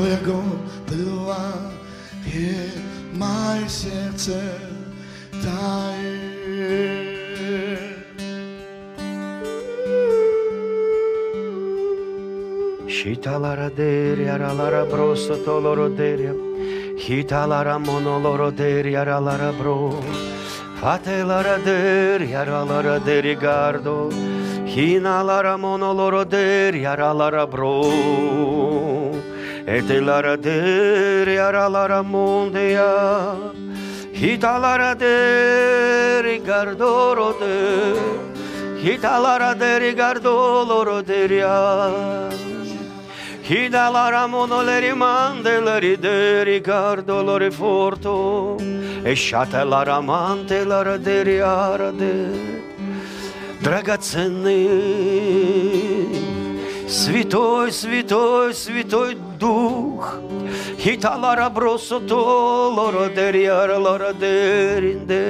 Твоего плывает мое сердце тает. Shitalara deria ralara broso toloro deria. Hitalara monoloro deria ralara bro. Fatelara deria ralara derigardo. Hinalara monoloro deria ralara bro. Etelara deria ralara mondia. Hitalara derigardoro de. Hitalara derigardolo deria. Hidalara monoleri mandeleri de ricardolore forto e шателара мантелара дериараде драгоценный Святой, святой, святой Дух, Хиталара бросо толоро дериара лора деринде,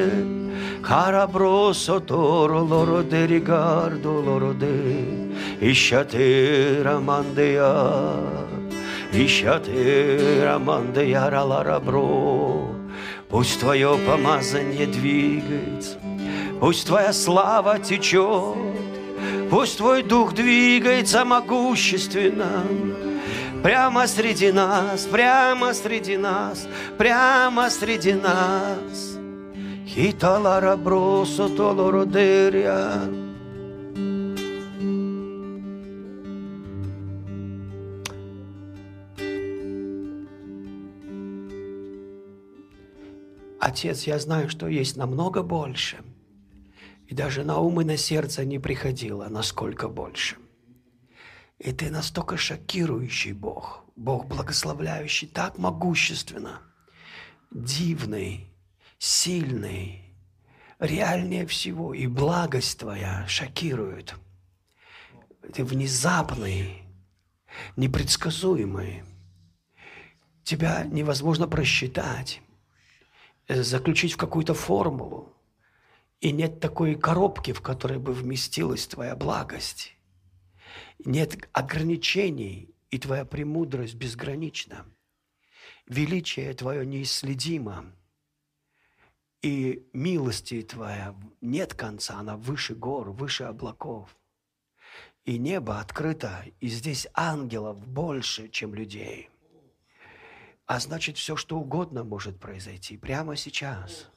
Carabroso toro loro de rigardo loro de Ishatera mandea Ishatера мандея ралара бро. Пусть твое помазание двигается Пусть твоя слава течет Пусть твой дух двигается могущественно Прямо среди нас, прямо среди нас, прямо среди нас Хиталара бросо толородерия. Отец, я знаю, что есть намного больше. И даже на ум и на сердце не приходило, насколько больше. И ты настолько шокирующий Бог, Бог благословляющий, так могущественно, дивный, сильный, реальнее всего, и благость Твоя шокирует. Ты внезапный, непредсказуемый. Тебя невозможно просчитать, заключить в какую-то формулу. И нет такой коробки, в которой бы вместилась Твоя благость. Нет ограничений, и Твоя премудрость безгранична. Величие Твое неисследимо – и милости Твоя нет конца, она выше гор, выше облаков. И небо открыто, и здесь ангелов больше, чем людей. А значит, все, что угодно может произойти прямо сейчас.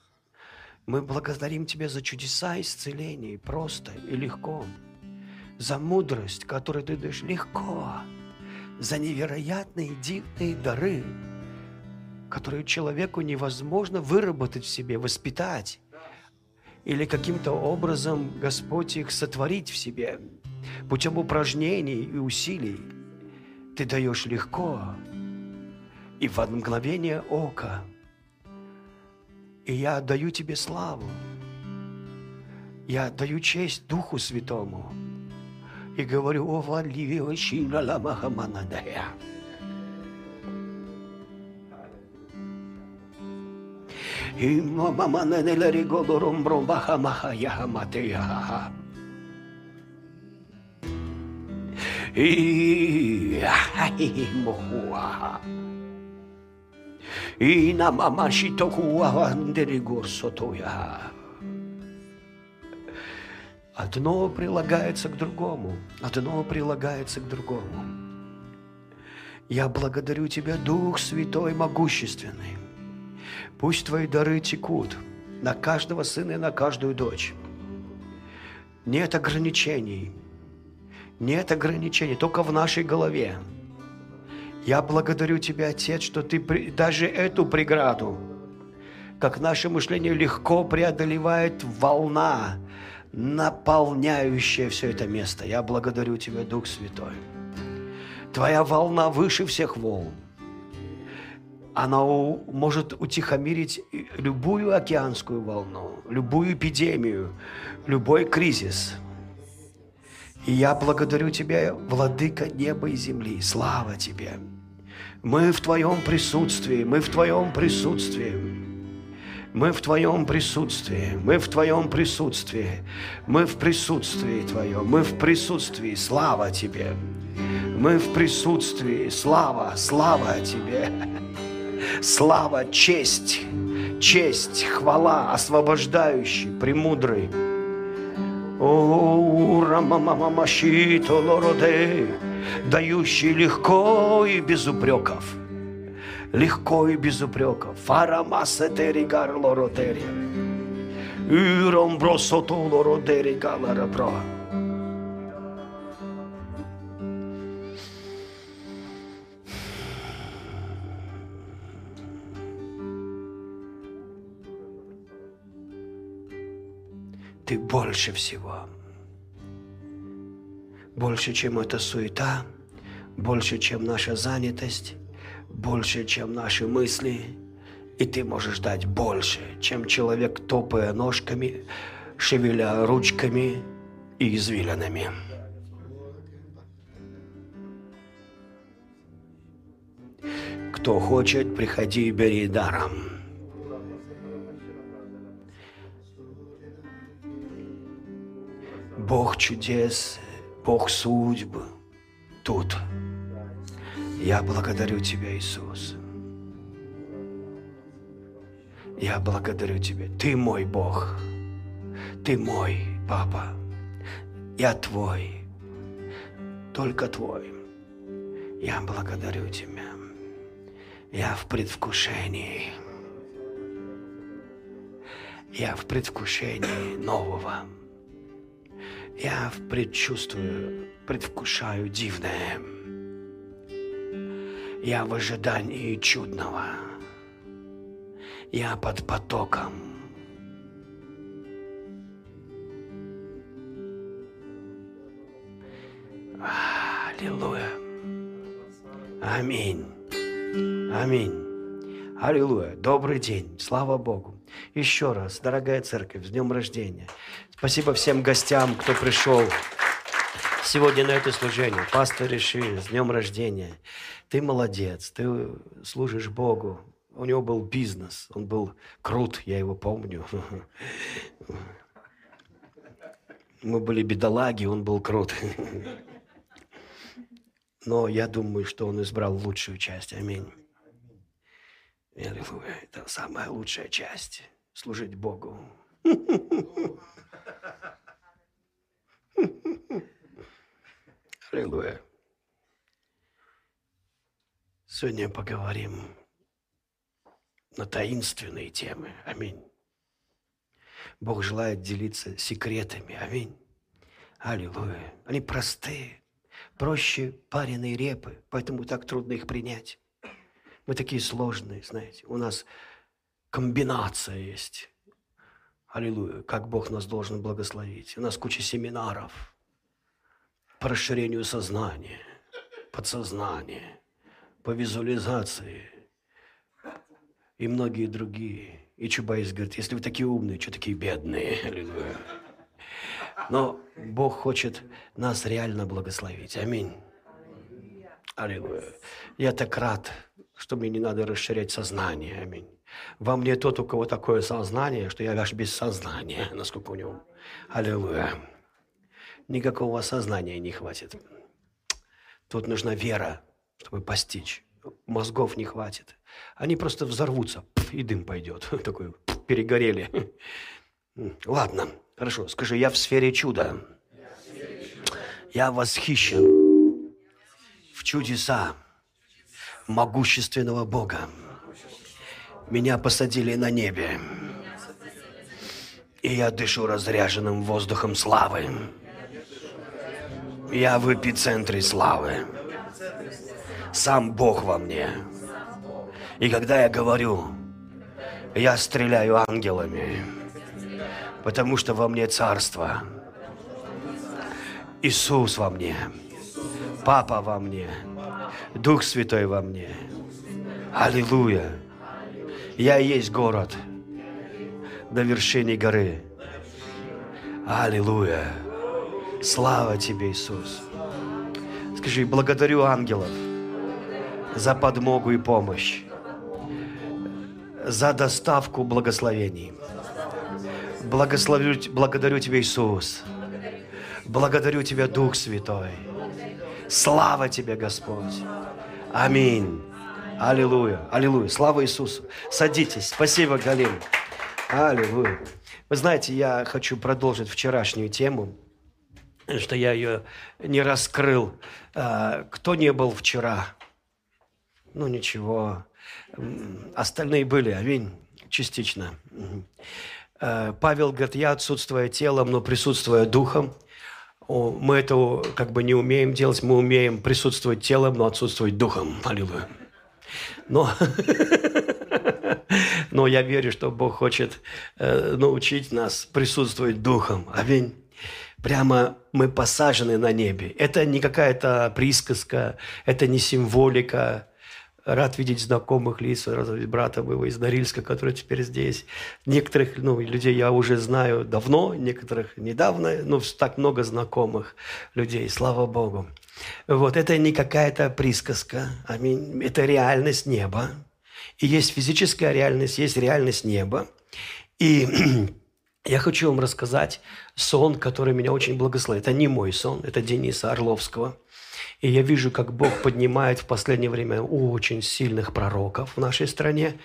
Мы благодарим Тебя за чудеса исцелений, просто и легко. За мудрость, которую Ты даешь легко. За невероятные дивные дары, которую человеку невозможно выработать в себе, воспитать. Или каким-то образом Господь их сотворить в себе путем упражнений и усилий. Ты даешь легко и в мгновение ока. И я отдаю Тебе славу. Я отдаю честь Духу Святому. И говорю, о, валивио, щина ламахаманадая. И мама ненелери годором бромбаха маха яха матея. И мохуа. И на мама шитокуа андери горсотоя. Одно прилагается к другому, одно прилагается к другому. Я благодарю Тебя, Дух Святой Могущественный, Пусть Твои дары текут на каждого сына и на каждую дочь. Нет ограничений. Нет ограничений, только в нашей голове. Я благодарю Тебя, Отец, что Ты даже эту преграду, как наше мышление легко преодолевает волна, наполняющая все это место. Я благодарю Тебя, Дух Святой. Твоя волна выше всех волн она может утихомирить любую океанскую волну, любую эпидемию, любой кризис. И я благодарю Тебя, Владыка неба и земли. Слава Тебе! Мы в Твоем присутствии, мы в Твоем присутствии. Мы в Твоем присутствии, мы в Твоем присутствии, мы в присутствии Твоем, мы в присутствии. Слава Тебе! Мы в присутствии. Слава, слава Тебе. Слава, честь, честь, хвала, освобождающий, премудрый. О, рамамамашито лороде, дающий легко и без упреков. Легко и без упреков. Фарамасетери гарлоротери. Юром бросоту лородери галарабро. Ты больше всего. Больше, чем эта суета, больше, чем наша занятость, больше, чем наши мысли. И ты можешь дать больше, чем человек, топая ножками, шевеля ручками и извилинами. Кто хочет, приходи и бери даром. Бог чудес, Бог судьбы тут. Я благодарю Тебя, Иисус. Я благодарю Тебя. Ты мой Бог. Ты мой Папа. Я Твой. Только Твой. Я благодарю Тебя. Я в предвкушении. Я в предвкушении нового. Я предчувствую, предвкушаю дивное. Я в ожидании чудного. Я под потоком. Аллилуйя. Аминь. Аминь. Аллилуйя. Добрый день. Слава Богу. Еще раз, дорогая церковь, с днем рождения. Спасибо всем гостям, кто пришел сегодня на это служение. Пастор Реши, с днем рождения. Ты молодец, ты служишь Богу. У него был бизнес, он был крут, я его помню. Мы были бедолаги, он был крут. Но я думаю, что он избрал лучшую часть. Аминь. Аллилуйя. Это самая лучшая часть. Служить Богу. Аллилуйя. Сегодня поговорим на таинственные темы. Аминь. Бог желает делиться секретами. Аминь. Аллилуйя. Они простые, проще пареной репы, поэтому так трудно их принять. Мы такие сложные, знаете. У нас комбинация есть. Аллилуйя. Как Бог нас должен благословить. У нас куча семинаров по расширению сознания, подсознания, по визуализации и многие другие. И Чубайс говорит, если вы такие умные, что такие бедные? Но Бог хочет нас реально благословить. Аминь. Аллилуйя. Я так рад, что мне не надо расширять сознание. Аминь. Во мне тот, у кого такое сознание, что я аж без сознания, насколько у него. Аллилуйя. Никакого сознания не хватит. Тут нужна вера, чтобы постичь. Мозгов не хватит. Они просто взорвутся, и дым пойдет. Такой, перегорели. Ладно, хорошо. Скажи, я в сфере чуда. Я восхищен в чудеса могущественного Бога. Меня посадили на небе. И я дышу разряженным воздухом славы. Я в эпицентре славы. Сам Бог во мне. И когда я говорю, я стреляю ангелами, потому что во мне царство. Иисус во мне. Папа во мне. Дух Святой во мне. Аллилуйя. Я есть город на вершине горы. Аллилуйя. Слава Тебе, Иисус. Скажи, благодарю ангелов за подмогу и помощь, за доставку благословений. Благословлю, благодарю Тебя, Иисус. Благодарю Тебя, Дух Святой. Слава Тебе, Господь. Аминь. Аллилуйя. Аллилуйя. Слава Иисусу. Садитесь. Спасибо, Галин. Аллилуйя. Вы знаете, я хочу продолжить вчерашнюю тему, что я ее не раскрыл. А, кто не был вчера? Ну, ничего. Остальные были, аминь, частично. А, Павел говорит, я отсутствую телом, но присутствую духом. Мы это как бы не умеем делать, мы умеем присутствовать телом, но отсутствовать духом. Аллилуйя. Но, но я верю, что Бог хочет э, научить нас присутствовать духом. Аминь. Прямо мы посажены на небе. Это не какая-то присказка, это не символика, Рад видеть знакомых лиц, брата моего из Норильска, который теперь здесь. Некоторых ну, людей я уже знаю давно, некоторых недавно, но так много знакомых людей, слава Богу. Вот, это не какая-то присказка, аминь. это реальность неба. И есть физическая реальность, есть реальность неба. И я хочу вам рассказать сон, который меня очень благословит. Это не мой сон, это Дениса Орловского – и я вижу, как Бог поднимает в последнее время очень сильных пророков в нашей стране.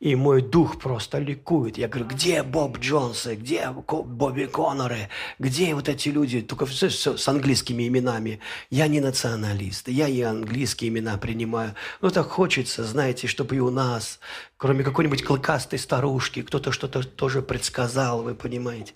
И мой дух просто ликует. Я говорю, где Боб Джонсы, где Бобби Конноры, где вот эти люди, только все, все с английскими именами. Я не националист, я и английские имена принимаю. Но так хочется, знаете, чтобы и у нас, кроме какой-нибудь клыкастой старушки, кто-то что-то тоже предсказал, вы понимаете.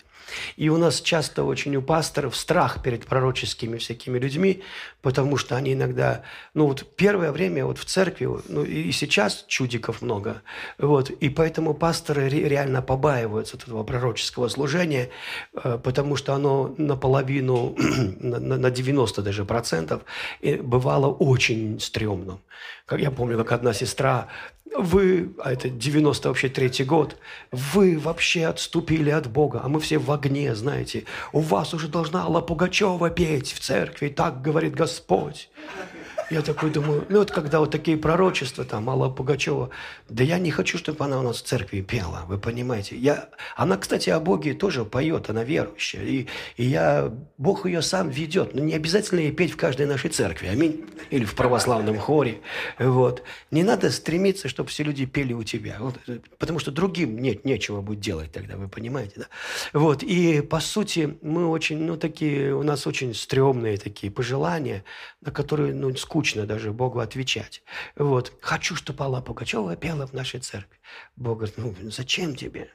И у нас часто очень у пасторов страх перед пророческими всякими людьми, потому что они иногда, ну вот первое время вот в церкви, ну и сейчас чудиков много, вот, и поэтому пасторы реально побаиваются этого пророческого служения, э, потому что оно наполовину, на 90 даже процентов, бывало очень стрёмным. Как я помню, как одна сестра вы, а это 90 вообще третий год, вы вообще отступили от Бога, а мы все в огне, знаете. У вас уже должна Алла Пугачева петь в церкви, так говорит Господь. Я такой думаю, ну вот когда вот такие пророчества, там, Алла Пугачева, да я не хочу, чтобы она у нас в церкви пела, вы понимаете. Я, она, кстати, о Боге тоже поет, она верующая. И, и я, Бог ее сам ведет. Но не обязательно ей петь в каждой нашей церкви, аминь. Или в православном хоре. Вот. Не надо стремиться, чтобы все люди пели у тебя. Вот, потому что другим нет, нечего будет делать тогда, вы понимаете, да? Вот. И, по сути, мы очень, ну, такие, у нас очень стрёмные такие пожелания, на которые, ну, скучно скучно даже Богу отвечать. Вот. Хочу, чтобы Алла Пугачева пела в нашей церкви. Бог говорит, ну зачем тебе?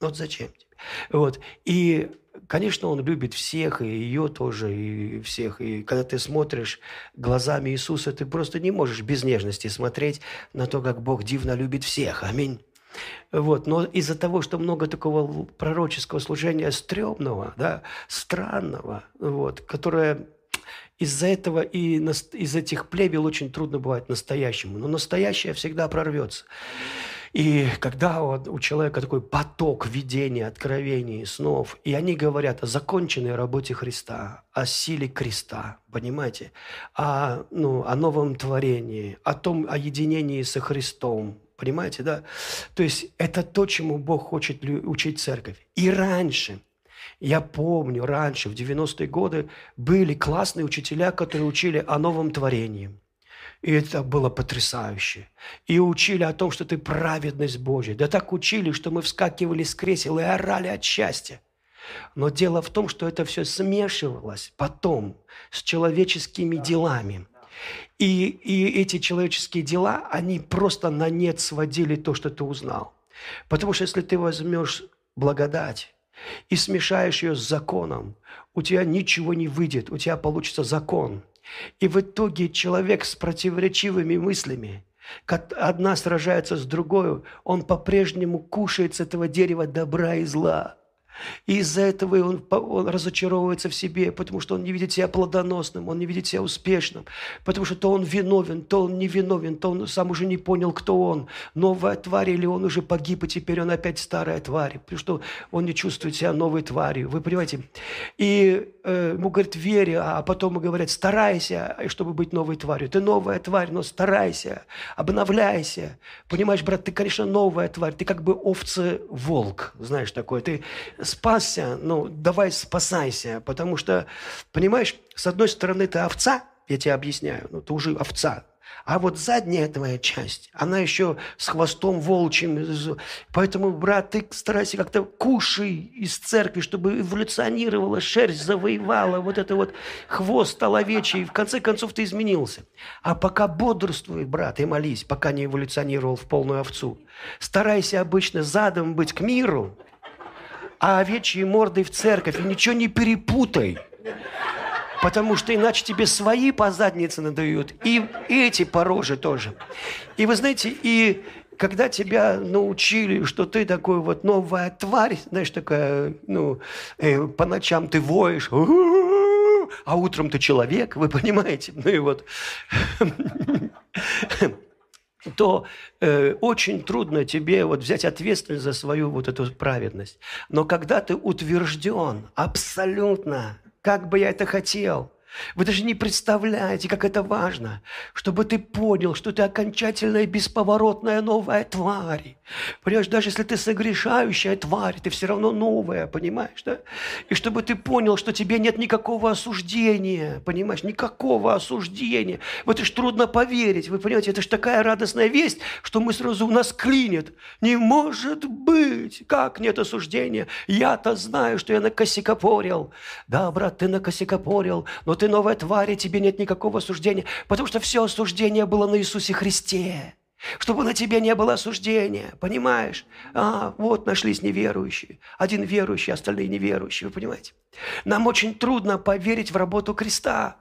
Вот зачем тебе? Вот. И, конечно, он любит всех, и ее тоже, и всех. И когда ты смотришь глазами Иисуса, ты просто не можешь без нежности смотреть на то, как Бог дивно любит всех. Аминь. Вот. Но из-за того, что много такого пророческого служения стрёмного, да, странного, вот, которое из-за этого и из этих плевел очень трудно бывает настоящему. Но настоящее всегда прорвется. И когда у человека такой поток видения, откровений, снов, и они говорят о законченной работе Христа, о силе креста, понимаете, о, ну, о новом творении, о том, о единении со Христом, понимаете, да? То есть это то, чему Бог хочет учить церковь. И раньше – я помню, раньше, в 90-е годы, были классные учителя, которые учили о новом творении. И это было потрясающе. И учили о том, что ты праведность Божья. Да так учили, что мы вскакивали с кресел и орали от счастья. Но дело в том, что это все смешивалось потом с человеческими делами. И, и эти человеческие дела, они просто на нет сводили то, что ты узнал. Потому что если ты возьмешь благодать, и смешаешь ее с законом, у тебя ничего не выйдет, у тебя получится закон. И в итоге человек с противоречивыми мыслями, как одна сражается с другой, он по-прежнему кушает с этого дерева добра и зла – и из-за этого он, он разочаровывается в себе, потому что он не видит себя плодоносным, он не видит себя успешным, потому что то он виновен, то он не виновен, то он сам уже не понял, кто он, новая тварь или он уже погиб, и теперь он опять старая тварь, потому что он не чувствует себя новой тварью. Вы понимаете? И э, ему говорят, вере, а потом ему говорят, старайся, чтобы быть новой тварью. Ты новая тварь, но старайся, обновляйся. Понимаешь, брат, ты, конечно, новая тварь, ты как бы овцы-волк, знаешь такое, ты спасся, ну, давай спасайся, потому что, понимаешь, с одной стороны, ты овца, я тебе объясняю, ну, ты уже овца, а вот задняя твоя часть, она еще с хвостом волчьим. Поэтому, брат, ты старайся как-то кушай из церкви, чтобы эволюционировала, шерсть завоевала, вот это вот хвост стал и в конце концов ты изменился. А пока бодрствуй, брат, и молись, пока не эволюционировал в полную овцу. Старайся обычно задом быть к миру, а овечьей мордой в церковь, и ничего не перепутай. Потому что иначе тебе свои по заднице надают, и эти по роже тоже. И вы знаете, и когда тебя научили, что ты такой вот новая тварь, знаешь, такая, ну, э, по ночам ты воешь, а утром ты человек, вы понимаете? Ну и вот то э, очень трудно тебе вот взять ответственность за свою вот эту праведность. Но когда ты утвержден абсолютно как бы я это хотел. Вы даже не представляете, как это важно, чтобы ты понял, что ты окончательная бесповоротная новая тварь. Понимаешь, даже если ты согрешающая тварь, ты все равно новая, понимаешь, да? И чтобы ты понял, что тебе нет никакого осуждения, понимаешь, никакого осуждения. В это ж трудно поверить, вы понимаете, это ж такая радостная весть, что мы сразу у нас клинит. Не может быть! Как нет осуждения? Я-то знаю, что я накосикопорил. Да, брат, ты накосикопорил, но ты новая тварь, и тебе нет никакого осуждения, потому что все осуждение было на Иисусе Христе чтобы на тебе не было осуждения, понимаешь? А, вот нашлись неверующие. Один верующий, остальные неверующие, вы понимаете? Нам очень трудно поверить в работу креста.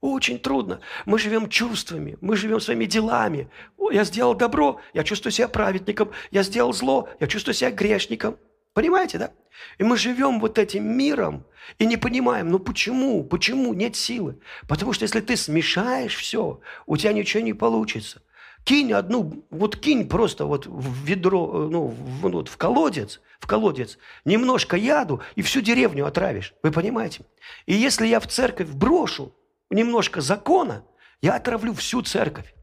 Очень трудно. Мы живем чувствами, мы живем своими делами. О, я сделал добро, я чувствую себя праведником. Я сделал зло, я чувствую себя грешником. Понимаете, да? И мы живем вот этим миром и не понимаем, ну почему, почему нет силы? Потому что если ты смешаешь все, у тебя ничего не получится. Кинь одну, вот кинь просто вот в ведро, э, ну, в, вот в колодец, в колодец, немножко яду, и всю деревню отравишь. Вы понимаете? И если я в церковь брошу немножко закона, я отравлю всю церковь.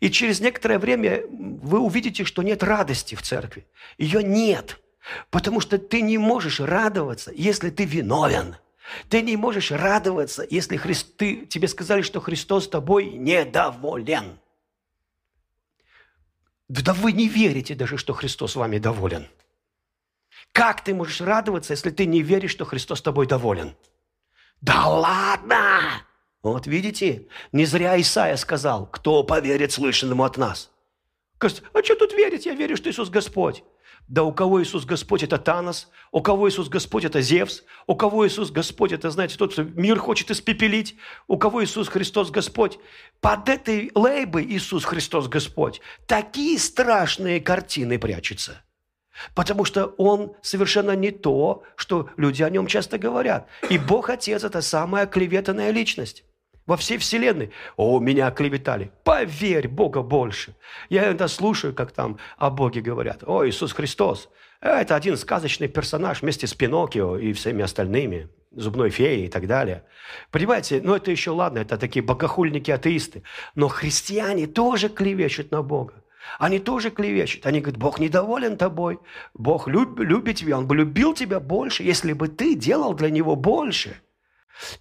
И через некоторое время вы увидите, что нет радости в церкви. Ее нет. Потому что ты не можешь радоваться, если ты виновен. Ты не можешь радоваться, если Христ, ты, тебе сказали, что Христос тобой недоволен. Да вы не верите даже, что Христос вами доволен. Как ты можешь радоваться, если ты не веришь, что Христос тобой доволен? Да ладно! Вот видите, не зря Исаия сказал, кто поверит слышанному от нас. А что тут верить? Я верю, что Иисус Господь. Да у кого Иисус Господь – это Танос, у кого Иисус Господь – это Зевс, у кого Иисус Господь – это, знаете, тот, кто мир хочет испепелить, у кого Иисус Христос Господь. Под этой лейбой Иисус Христос Господь такие страшные картины прячутся. Потому что он совершенно не то, что люди о нем часто говорят. И Бог Отец – это самая клеветанная личность во всей вселенной. О, меня клеветали. Поверь, Бога больше. Я иногда слушаю, как там о Боге говорят. О, Иисус Христос. Это один сказочный персонаж вместе с Пиноккио и всеми остальными. Зубной феей и так далее. Понимаете, ну это еще ладно, это такие богохульники-атеисты. Но христиане тоже клевещут на Бога. Они тоже клевещут. Они говорят, Бог недоволен тобой. Бог люб, любит тебя. Он бы любил тебя больше, если бы ты делал для Него больше –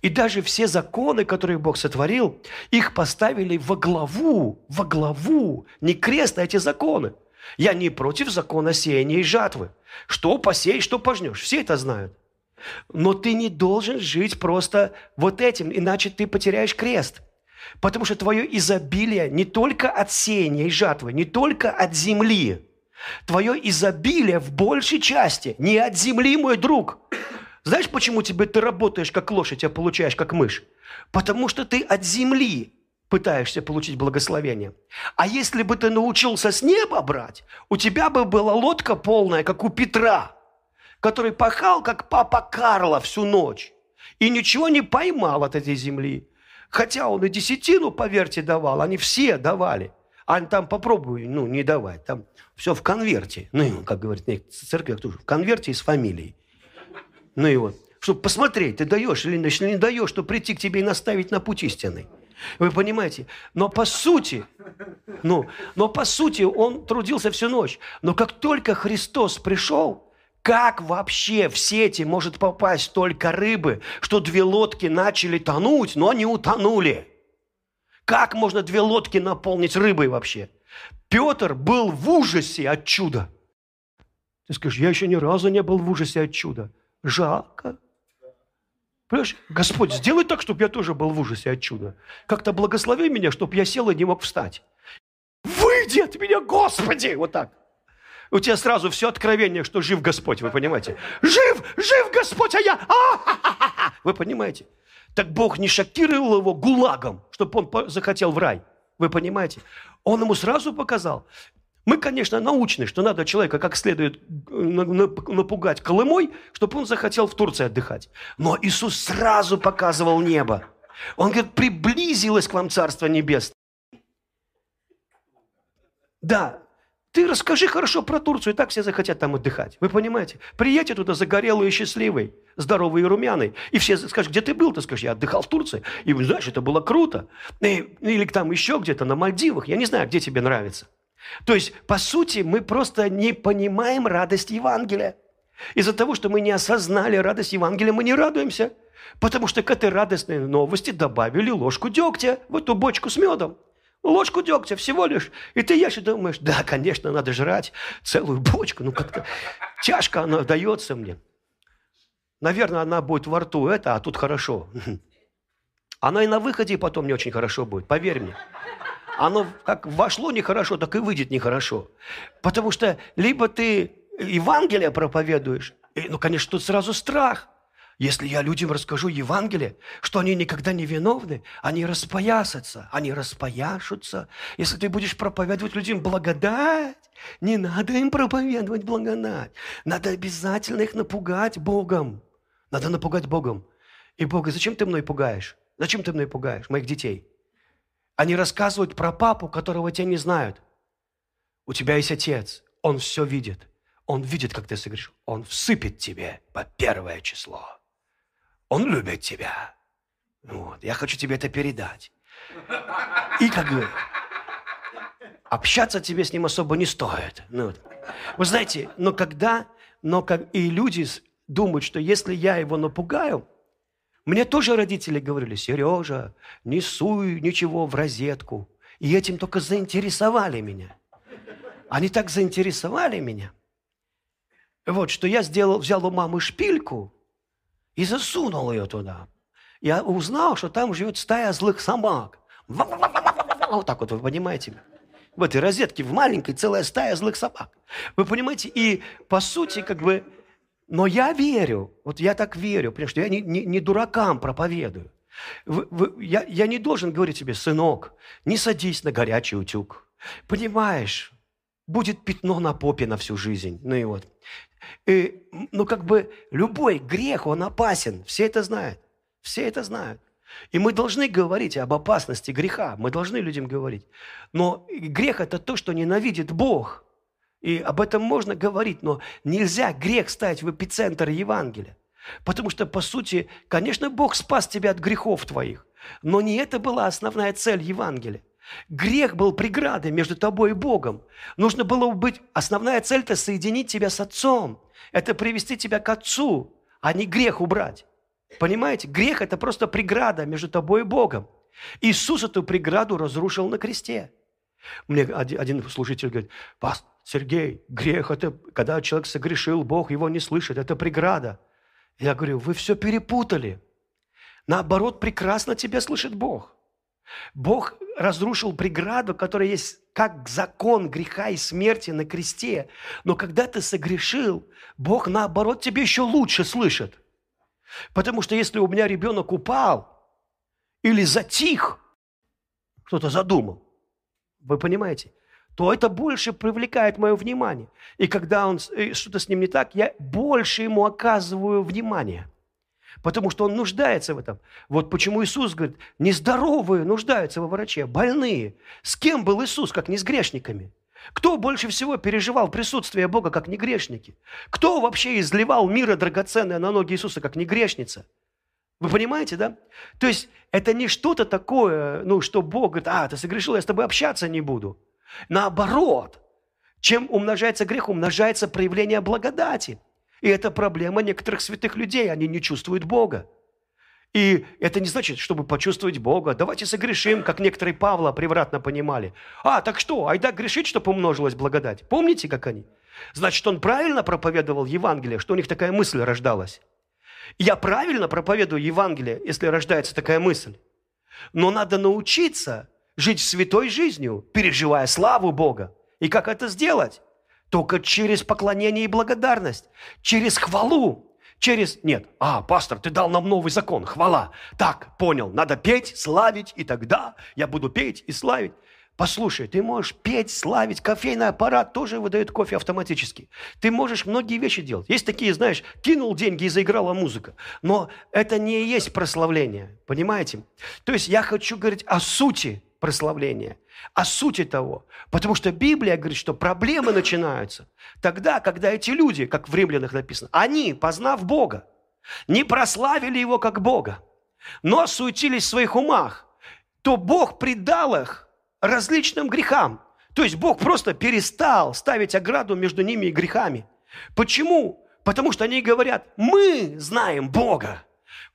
и даже все законы, которые Бог сотворил, их поставили во главу, во главу, не крест, а эти законы. Я не против закона сеяния и жатвы. Что посеешь, что пожнешь. Все это знают. Но ты не должен жить просто вот этим, иначе ты потеряешь крест. Потому что твое изобилие не только от сеяния и жатвы, не только от земли. Твое изобилие в большей части не от земли, мой друг, знаешь, почему тебе ты работаешь как лошадь, а получаешь как мышь? Потому что ты от земли пытаешься получить благословение. А если бы ты научился с неба брать, у тебя бы была лодка полная, как у Петра, который пахал, как папа Карла всю ночь, и ничего не поймал от этой земли. Хотя он и десятину, поверьте, давал, они все давали. А там попробуй, ну, не давать. Там все в конверте. Ну, как говорит церковь, в конверте и с. Ну и вот, чтобы посмотреть, ты даешь или не даешь, чтобы прийти к тебе и наставить на путь истинный. Вы понимаете? Но по сути, ну, но по сути он трудился всю ночь. Но как только Христос пришел, как вообще в сети может попасть столько рыбы, что две лодки начали тонуть, но они утонули? Как можно две лодки наполнить рыбой вообще? Петр был в ужасе от чуда. Ты скажешь, я еще ни разу не был в ужасе от чуда. Жалко. Понимаешь, Господь, сделай так, чтобы я тоже был в ужасе от чуда. Как-то благослови меня, чтобы я сел и не мог встать. Выйди от меня, Господи! Вот так. У тебя сразу все откровение, что жив Господь, вы понимаете? Жив, жив Господь, а я... Вы понимаете? Так Бог не шокировал его гулагом, чтобы он захотел в рай. Вы понимаете? Он ему сразу показал. Мы, конечно, научны, что надо человека как следует э, напугать Колымой, чтобы он захотел в Турции отдыхать. Но Иисус сразу показывал небо. Он говорит, приблизилось к вам Царство Небесное. Да, ты расскажи хорошо про Турцию, и так все захотят там отдыхать. Вы понимаете? Приедьте туда загорелый и счастливый, здоровый и румяный. И все скажут, где ты был? Ты скажешь, я отдыхал в Турции. И знаешь, это было круто. И, или там еще где-то на Мальдивах. Я не знаю, где тебе нравится. То есть, по сути, мы просто не понимаем радость Евангелия. Из-за того, что мы не осознали радость Евангелия, мы не радуемся. Потому что к этой радостной новости добавили ложку дегтя в эту бочку с медом. Ложку дегтя всего лишь. И ты ешь и думаешь, да, конечно, надо жрать целую бочку. Ну, как-то тяжко она дается мне. Наверное, она будет во рту это, а тут хорошо. Она и на выходе потом не очень хорошо будет, поверь мне оно как вошло нехорошо, так и выйдет нехорошо. Потому что либо ты Евангелие проповедуешь, и, ну, конечно, тут сразу страх. Если я людям расскажу Евангелие, что они никогда не виновны, они распоясатся, они распояшутся. Если ты будешь проповедовать людям благодать, не надо им проповедовать благодать. Надо обязательно их напугать Богом. Надо напугать Богом. И Бог зачем ты мной пугаешь? Зачем ты мной пугаешь, моих детей? Они рассказывают про папу, которого тебя не знают. У тебя есть отец, он все видит. Он видит, как ты согрешил. Он всыпет тебе по первое число. Он любит тебя. Вот. Я хочу тебе это передать. И как бы общаться тебе с ним особо не стоит. Ну, вот. Вы знаете, но когда, но как и люди думают, что если я его напугаю, мне тоже родители говорили, Сережа, не суй ничего в розетку. И этим только заинтересовали меня. Они так заинтересовали меня. Вот, что я сделал, взял у мамы шпильку и засунул ее туда. Я узнал, что там живет стая злых собак. Вот так вот, вы понимаете? В этой розетке, в маленькой, целая стая злых собак. Вы понимаете? И, по сути, как бы, но я верю, вот я так верю, потому что я не, не, не дуракам проповедую. Вы, вы, я, я не должен говорить тебе, сынок, не садись на горячий утюг. Понимаешь, будет пятно на попе на всю жизнь. Ну и вот. И, ну как бы любой грех, он опасен. Все это знают. Все это знают. И мы должны говорить об опасности греха. Мы должны людям говорить. Но грех – это то, что ненавидит Бог – и об этом можно говорить, но нельзя грех ставить в эпицентр Евангелия. Потому что, по сути, конечно, Бог спас тебя от грехов твоих, но не это была основная цель Евангелия. Грех был преградой между тобой и Богом. Нужно было быть, основная цель – это соединить тебя с Отцом. Это привести тебя к Отцу, а не грех убрать. Понимаете? Грех – это просто преграда между тобой и Богом. Иисус эту преграду разрушил на кресте. Мне один служитель говорит, пастор, Сергей, грех – это когда человек согрешил, Бог его не слышит, это преграда. Я говорю, вы все перепутали. Наоборот, прекрасно тебя слышит Бог. Бог разрушил преграду, которая есть как закон греха и смерти на кресте. Но когда ты согрешил, Бог, наоборот, тебе еще лучше слышит. Потому что если у меня ребенок упал или затих, кто-то задумал, вы понимаете, то это больше привлекает мое внимание. И когда он, э, что-то с ним не так, я больше ему оказываю внимание. Потому что он нуждается в этом. Вот почему Иисус говорит, нездоровые нуждаются во враче, больные. С кем был Иисус, как не с грешниками? Кто больше всего переживал присутствие Бога, как не грешники? Кто вообще изливал мира драгоценное на ноги Иисуса, как не грешница? Вы понимаете, да? То есть это не что-то такое, ну, что Бог говорит, а, ты согрешил, я с тобой общаться не буду. Наоборот, чем умножается грех, умножается проявление благодати. И это проблема некоторых святых людей, они не чувствуют Бога. И это не значит, чтобы почувствовать Бога. Давайте согрешим, как некоторые Павла превратно понимали. А, так что, айда грешить, чтобы умножилась благодать. Помните, как они? Значит, он правильно проповедовал Евангелие, что у них такая мысль рождалась. Я правильно проповедую Евангелие, если рождается такая мысль. Но надо научиться жить святой жизнью, переживая славу Бога. И как это сделать? Только через поклонение и благодарность, через хвалу, через... Нет, а, пастор, ты дал нам новый закон, хвала. Так, понял, надо петь, славить, и тогда я буду петь и славить. Послушай, ты можешь петь, славить, кофейный аппарат тоже выдает кофе автоматически. Ты можешь многие вещи делать. Есть такие, знаешь, кинул деньги и заиграла музыка. Но это не есть прославление, понимаете? То есть я хочу говорить о сути прославления, о сути того. Потому что Библия говорит, что проблемы начинаются тогда, когда эти люди, как в римлянах написано, они, познав Бога, не прославили Его как Бога, но суетились в своих умах, то Бог предал их различным грехам. То есть Бог просто перестал ставить ограду между ними и грехами. Почему? Потому что они говорят, мы знаем Бога.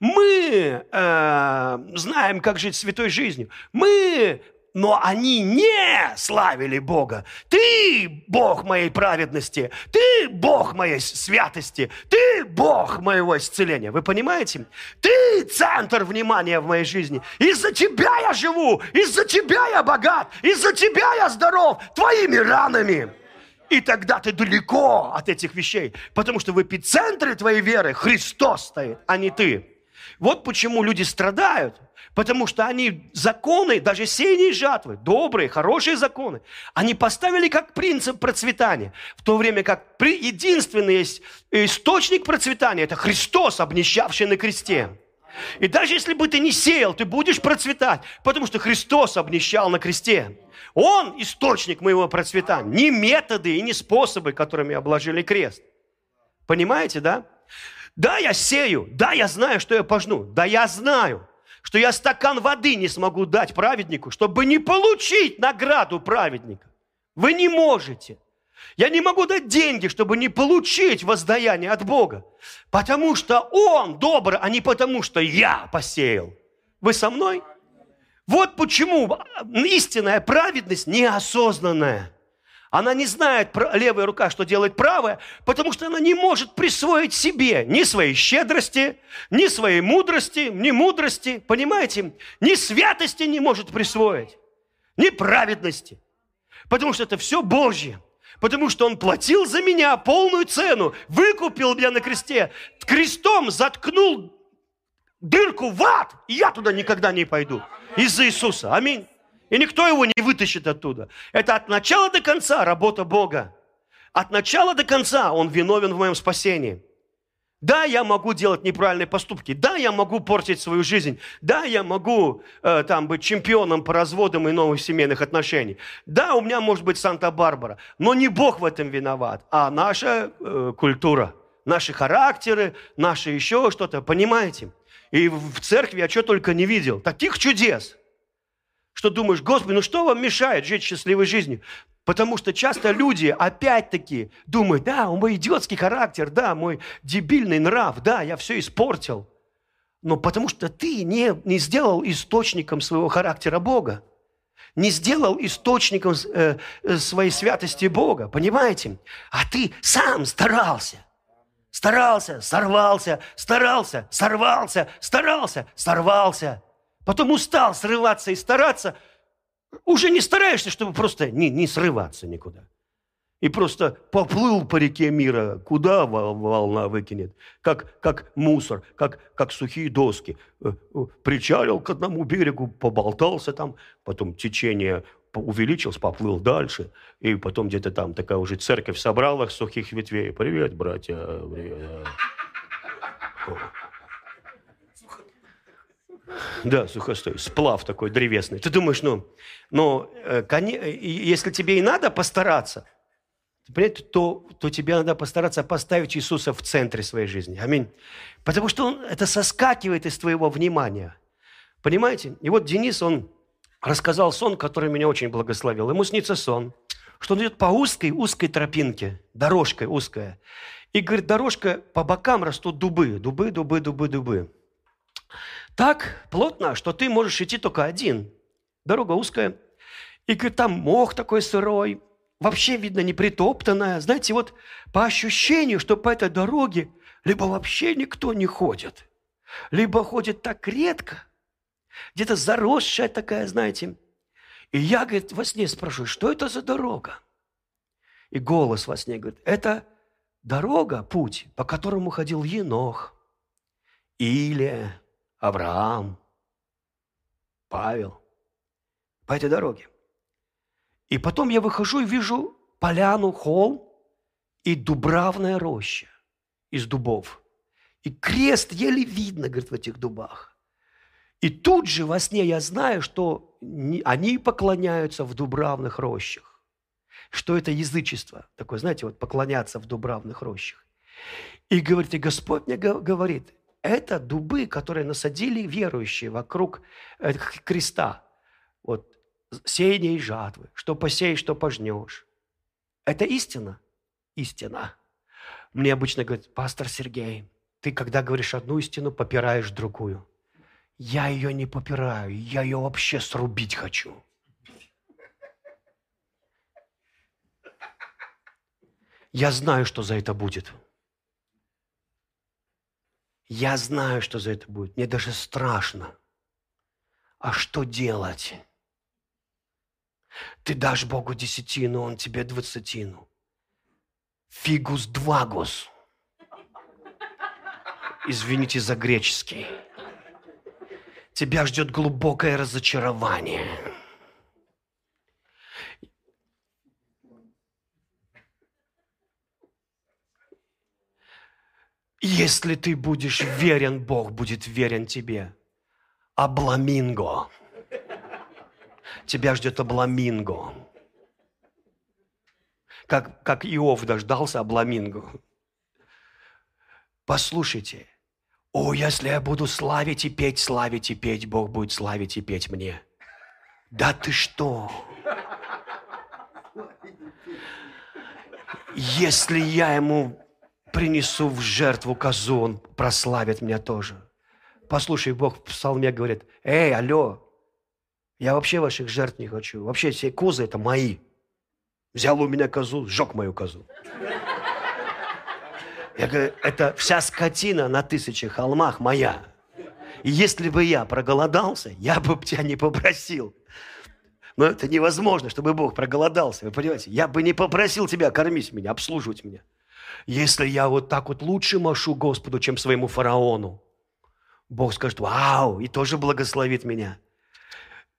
Мы э, знаем, как жить святой жизнью. Мы но они не славили Бога. Ты Бог моей праведности, ты Бог моей святости, ты Бог моего исцеления. Вы понимаете? Ты центр внимания в моей жизни. Из-за тебя я живу, из-за тебя я богат, из-за тебя я здоров, твоими ранами. И тогда ты далеко от этих вещей, потому что в эпицентре твоей веры Христос стоит, а не ты. Вот почему люди страдают, потому что они законы, даже сеяние жатвы, добрые, хорошие законы, они поставили как принцип процветания, в то время как единственный есть источник процветания – это Христос, обнищавший на кресте. И даже если бы ты не сеял, ты будешь процветать, потому что Христос обнищал на кресте. Он источник моего процветания, не методы и не способы, которыми обложили крест. Понимаете, да? Да, я сею, да, я знаю, что я пожну, да, я знаю, что я стакан воды не смогу дать праведнику, чтобы не получить награду праведника. Вы не можете. Я не могу дать деньги, чтобы не получить воздаяние от Бога. Потому что Он добр, а не потому что я посеял. Вы со мной? Вот почему истинная праведность неосознанная. Она не знает, левая рука, что делает правая, потому что она не может присвоить себе ни своей щедрости, ни своей мудрости, ни мудрости, понимаете? Ни святости не может присвоить, ни праведности. Потому что это все Божье. Потому что Он платил за меня полную цену, выкупил меня на кресте, крестом заткнул дырку в ад, и я туда никогда не пойду. Из-за Иисуса. Аминь. И никто его не вытащит оттуда. Это от начала до конца работа Бога. От начала до конца Он виновен в моем спасении. Да, я могу делать неправильные поступки. Да, я могу портить свою жизнь. Да, я могу э, там быть чемпионом по разводам и новых семейных отношений. Да, у меня может быть Санта-Барбара. Но не Бог в этом виноват, а наша э, культура, наши характеры, наши еще что-то. Понимаете? И в церкви я что только не видел. Таких чудес – что думаешь, Господи, ну что вам мешает жить счастливой жизнью? Потому что часто люди опять-таки думают, да, мой идиотский характер, да, мой дебильный нрав, да, я все испортил. Но потому что ты не, не сделал источником своего характера Бога. Не сделал источником э, э, своей святости Бога, понимаете? А ты сам старался. Старался, сорвался, старался, сорвался, старался, сорвался. Потом устал срываться и стараться. Уже не стараешься, чтобы просто не, не срываться никуда. И просто поплыл по реке мира, куда волна выкинет, как, как мусор, как, как сухие доски. Э, э, причалил к одному берегу, поболтался там, потом течение увеличилось, поплыл дальше, и потом где-то там такая уже церковь собрала сухих ветвей. Привет, братья, привет. Да, сухостой. Сплав такой древесный. Ты думаешь, ну, но э, если тебе и надо постараться, то, то тебе надо постараться поставить Иисуса в центре своей жизни. Аминь. Потому что он, это соскакивает из твоего внимания. Понимаете? И вот Денис, он рассказал сон, который меня очень благословил. Ему снится сон, что он идет по узкой, узкой тропинке, дорожкой узкая. И, говорит, дорожка, по бокам растут дубы, дубы, дубы, дубы, дубы. Так плотно, что ты можешь идти только один. Дорога узкая. И говорит, там мох такой сырой, вообще, видно, не притоптанная. Знаете, вот по ощущению, что по этой дороге либо вообще никто не ходит, либо ходит так редко, где-то заросшая такая, знаете. И я, говорит, во сне спрашиваю, что это за дорога? И голос во сне говорит, это дорога, путь, по которому ходил Енох, Илия, Авраам, Павел. По этой дороге. И потом я выхожу и вижу поляну, холм и дубравная роща из дубов. И крест еле видно, говорит, в этих дубах. И тут же во сне я знаю, что они поклоняются в дубравных рощах. Что это язычество. Такое, знаете, вот поклоняться в дубравных рощах. И говорит, и Господь мне говорит, это дубы, которые насадили верующие вокруг э, креста. Вот сеяние и жатвы, что посеешь, что пожнешь. Это истина? Истина. Мне обычно говорят, пастор Сергей, ты когда говоришь одну истину, попираешь другую. Я ее не попираю, я ее вообще срубить хочу. Я знаю, что за это будет. Я знаю, что за это будет. Мне даже страшно. А что делать? Ты дашь Богу десятину, Он тебе двадцатину. Фигус двагус. Извините за греческий. Тебя ждет глубокое разочарование. Если ты будешь верен, Бог будет верен тебе. Абламинго тебя ждет обламинго. Как, как Иов дождался обламинго. Послушайте, о, если я буду славить и петь, славить и петь, Бог будет славить и петь мне. Да ты что? Если я ему принесу в жертву козу, он прославит меня тоже. Послушай, Бог в псалме говорит, эй, алло, я вообще ваших жертв не хочу. Вообще все козы это мои. Взял у меня козу, сжег мою козу. Я говорю, это вся скотина на тысячи холмах моя. И если бы я проголодался, я бы тебя не попросил. Но это невозможно, чтобы Бог проголодался. Вы понимаете? Я бы не попросил тебя кормить меня, обслуживать меня. Если я вот так вот лучше машу Господу, чем своему фараону, Бог скажет, вау, и тоже благословит меня.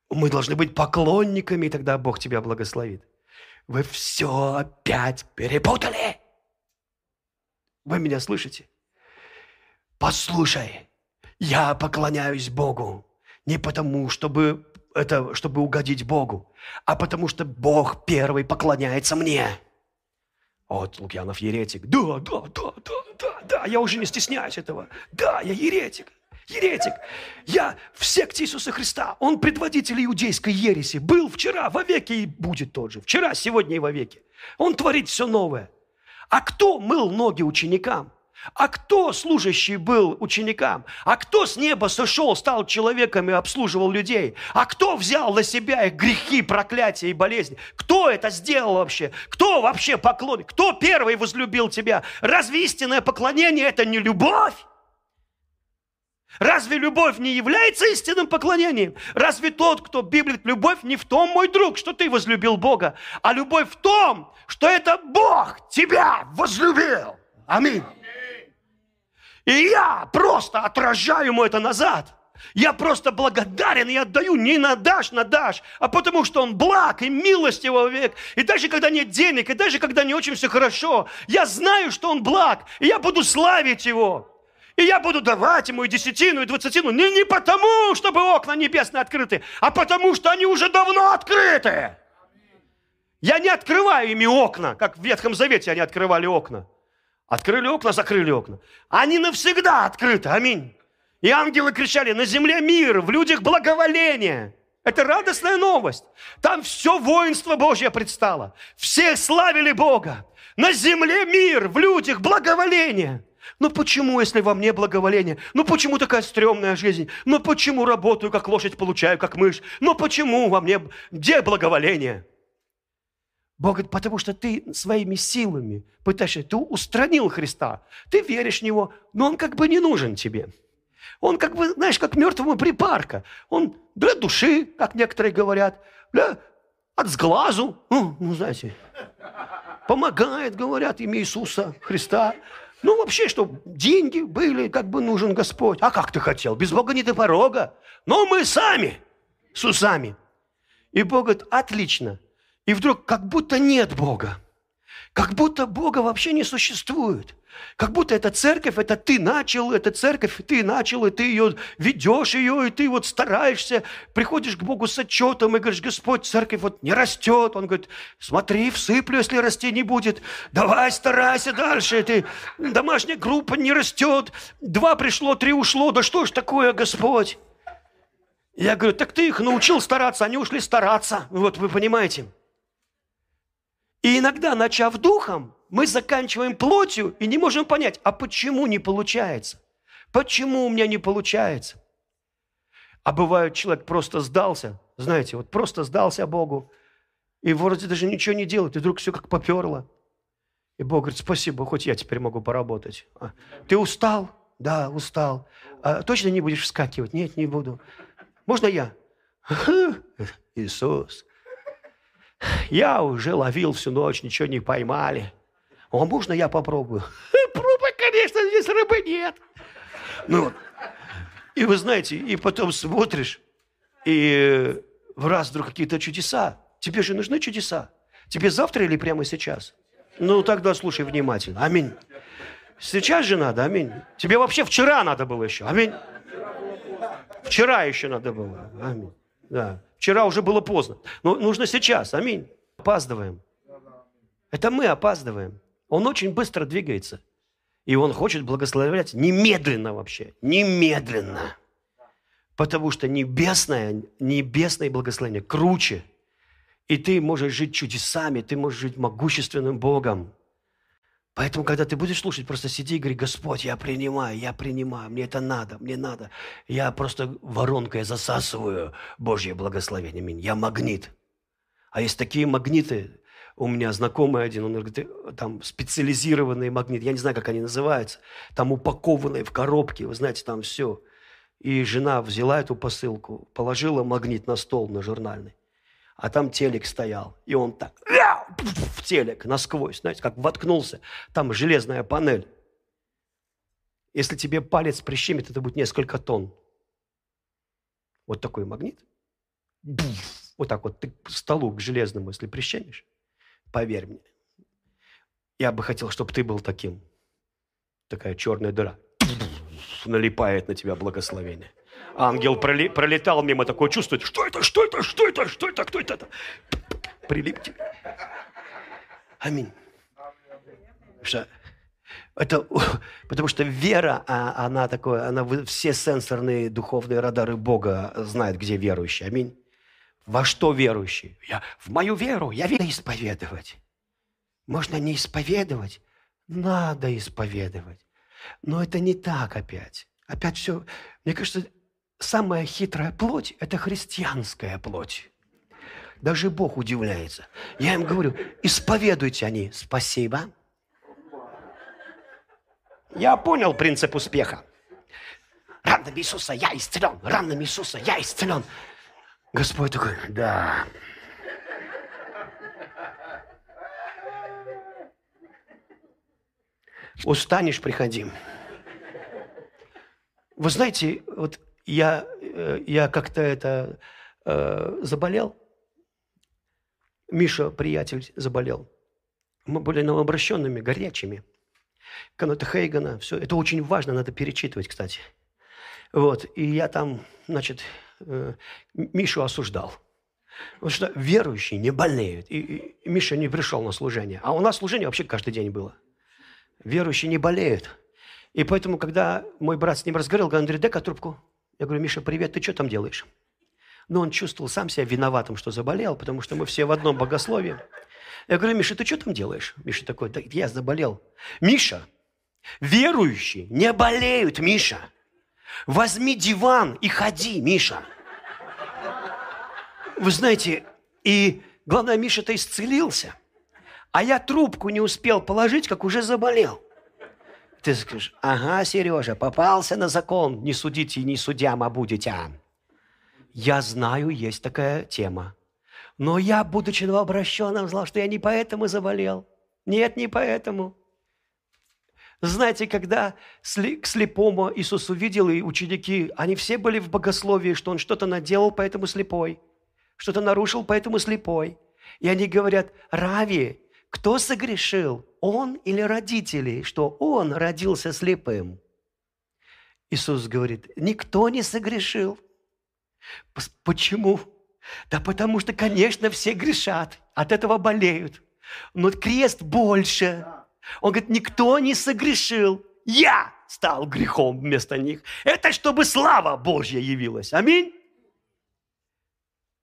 Мы должны быть поклонниками, и тогда Бог тебя благословит. Вы все опять перепутали. Вы меня слышите? Послушай, я поклоняюсь Богу не потому, чтобы это, чтобы угодить Богу, а потому что Бог первый поклоняется мне. Вот Лукьянов еретик. Да, да, да, да, да, да, я уже не стесняюсь этого. Да, я еретик еретик. Я в секте Иисуса Христа. Он предводитель иудейской ереси. Был вчера, вовеки и будет тот же. Вчера, сегодня и вовеки. Он творит все новое. А кто мыл ноги ученикам? А кто служащий был ученикам? А кто с неба сошел, стал человеком и обслуживал людей? А кто взял на себя их грехи, проклятия и болезни? Кто это сделал вообще? Кто вообще поклонник? Кто первый возлюбил тебя? Разве истинное поклонение – это не любовь? Разве любовь не является истинным поклонением? Разве тот, кто библит любовь, не в том, мой друг, что ты возлюбил Бога, а любовь в том, что это Бог тебя возлюбил. Аминь. И я просто отражаю ему это назад. Я просто благодарен и отдаю не на дашь, на дашь, а потому что он благ и милость его век. И даже когда нет денег, и даже когда не очень все хорошо, я знаю, что он благ, и я буду славить его. И я буду давать ему и десятину, и двадцатину не, не потому, чтобы окна небесные открыты, а потому, что они уже давно открыты. Я не открываю ими окна, как в Ветхом Завете они открывали окна. Открыли окна, закрыли окна. Они навсегда открыты. Аминь. И ангелы кричали, на земле мир, в людях благоволение. Это радостная новость. Там все воинство Божье предстало. Все славили Бога. На земле мир, в людях благоволение. Ну почему, если во мне благоволение? Ну почему такая стрёмная жизнь? Ну почему работаю, как лошадь, получаю, как мышь? Ну почему во мне... Где благоволение? Бог говорит, потому что ты своими силами пытаешься, ты устранил Христа, ты веришь в Него, но Он как бы не нужен тебе. Он как бы, знаешь, как мертвому припарка. Он для души, как некоторые говорят, для, от сглазу, ну, ну, знаете, помогает, говорят, имя Иисуса Христа. Ну, вообще, чтобы деньги были, как бы нужен Господь. А как ты хотел? Без Бога не до порога. Но мы сами с усами. И Бог говорит, отлично. И вдруг как будто нет Бога. Как будто Бога вообще не существует. Как будто эта церковь, это ты начал, эта церковь, ты начал, и ты ее ведешь ее, и ты вот стараешься, приходишь к Богу с отчетом и говоришь, Господь, церковь вот не растет. Он говорит, смотри, всыплю, если расти не будет. Давай, старайся дальше. Ты, домашняя группа не растет. Два пришло, три ушло. Да что ж такое, Господь? Я говорю, так ты их научил стараться, они ушли стараться. Вот вы понимаете. И иногда, начав духом, мы заканчиваем плотью и не можем понять, а почему не получается? Почему у меня не получается? А бывает, человек просто сдался, знаете, вот просто сдался Богу, и вроде даже ничего не делает, и вдруг все как поперло. И Бог говорит, спасибо, хоть я теперь могу поработать. А, ты устал? Да, устал. А, точно не будешь вскакивать? Нет, не буду. Можно я? Иисус, я уже ловил всю ночь, ничего не поймали. А можно я попробую? Пробуй, конечно, здесь рыбы нет. Ну, и вы знаете, и потом смотришь, и в раз вдруг какие-то чудеса. Тебе же нужны чудеса. Тебе завтра или прямо сейчас? Ну, тогда слушай внимательно. Аминь. Сейчас же надо, аминь. Тебе вообще вчера надо было еще, аминь. Вчера еще надо было, аминь. Да. Вчера уже было поздно. Но нужно сейчас. Аминь. Опаздываем. Это мы опаздываем. Он очень быстро двигается. И он хочет благословлять немедленно вообще. Немедленно. Потому что небесное, небесное благословение круче. И ты можешь жить чудесами, ты можешь жить могущественным Богом. Поэтому, когда ты будешь слушать, просто сиди и говори, Господь, я принимаю, я принимаю, мне это надо, мне надо. Я просто воронкой засасываю Божье благословение. Я магнит. А есть такие магниты, у меня знакомый один, он говорит, там специализированный магнит, я не знаю, как они называются, там упакованные в коробке, вы знаете, там все. И жена взяла эту посылку, положила магнит на стол, на журнальный, а там телек стоял, и он так в телек насквозь, знаете, как воткнулся. Там железная панель. Если тебе палец прищемит, это будет несколько тонн. Вот такой магнит. Вот так вот ты к столу, к железному, если прищемишь, поверь мне. Я бы хотел, чтобы ты был таким. Такая черная дыра. Налипает на тебя благословение. Ангел проли, пролетал мимо, такое чувствует, что это, что это, что это, что это, кто это? Прилип тебе. Аминь. Что это, потому что вера, а, она такое, она все сенсорные духовные радары Бога знает, где верующий. Аминь. Во что верующий? Я, в мою веру. Я верю исповедовать. Можно не исповедовать. Надо исповедовать. Но это не так опять. Опять все. Мне кажется, самая хитрая плоть – это христианская плоть. Даже Бог удивляется. Я им говорю, исповедуйте они. Спасибо. Я понял принцип успеха. Ранами Иисуса я исцелен. Ранами Иисуса я исцелен. Господь такой, да. Устанешь, приходи. Вы знаете, вот я, э, я как-то это э, заболел, Миша, приятель, заболел. Мы были новообращенными, горячими. Канота Хейгана, все. Это очень важно, надо перечитывать, кстати. Вот. И я там, значит, э, Мишу осуждал. Потому что верующие не болеют. И, и Миша не пришел на служение. А у нас служение вообще каждый день было. Верующие не болеют. И поэтому, когда мой брат с ним разговаривал, говорит, Андрей, дай-ка трубку. Я говорю, Миша, привет, ты что там делаешь? Но он чувствовал сам себя виноватым, что заболел, потому что мы все в одном богословии. Я говорю, Миша, ты что там делаешь? Миша такой, да я заболел. Миша, Верующие не болеют, Миша. Возьми диван и ходи, Миша. Вы знаете, и главное, Миша-то исцелился. А я трубку не успел положить, как уже заболел. Ты скажешь, ага, Сережа, попался на закон, не судите, не судям, а будете. Я знаю, есть такая тема. Но я, будучи новообращенным, знал, что я не поэтому заболел. Нет, не поэтому. Знаете, когда к слепому Иисус увидел, и ученики, они все были в богословии, что он что-то наделал, поэтому слепой, что-то нарушил, поэтому слепой. И они говорят, Рави, кто согрешил, он или родители, что он родился слепым? Иисус говорит, никто не согрешил. Почему? Да потому что, конечно, все грешат, от этого болеют. Но крест больше. Он говорит, никто не согрешил. Я стал грехом вместо них. Это чтобы слава Божья явилась. Аминь.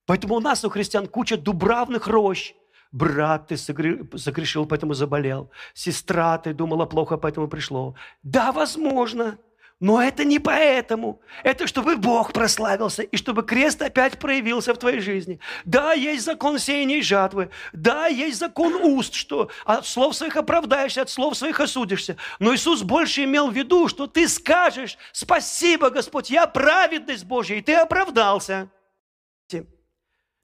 Поэтому у нас, у христиан, куча дубравных рощ. Брат, ты согрешил, поэтому заболел. Сестра, ты думала плохо, поэтому пришло. Да, возможно. Но это не поэтому. Это чтобы Бог прославился и чтобы крест опять проявился в твоей жизни. Да, есть закон сеяния и жатвы. Да, есть закон уст, что от слов своих оправдаешься, от слов своих осудишься. Но Иисус больше имел в виду, что ты скажешь, спасибо, Господь, я праведность Божья, и ты оправдался.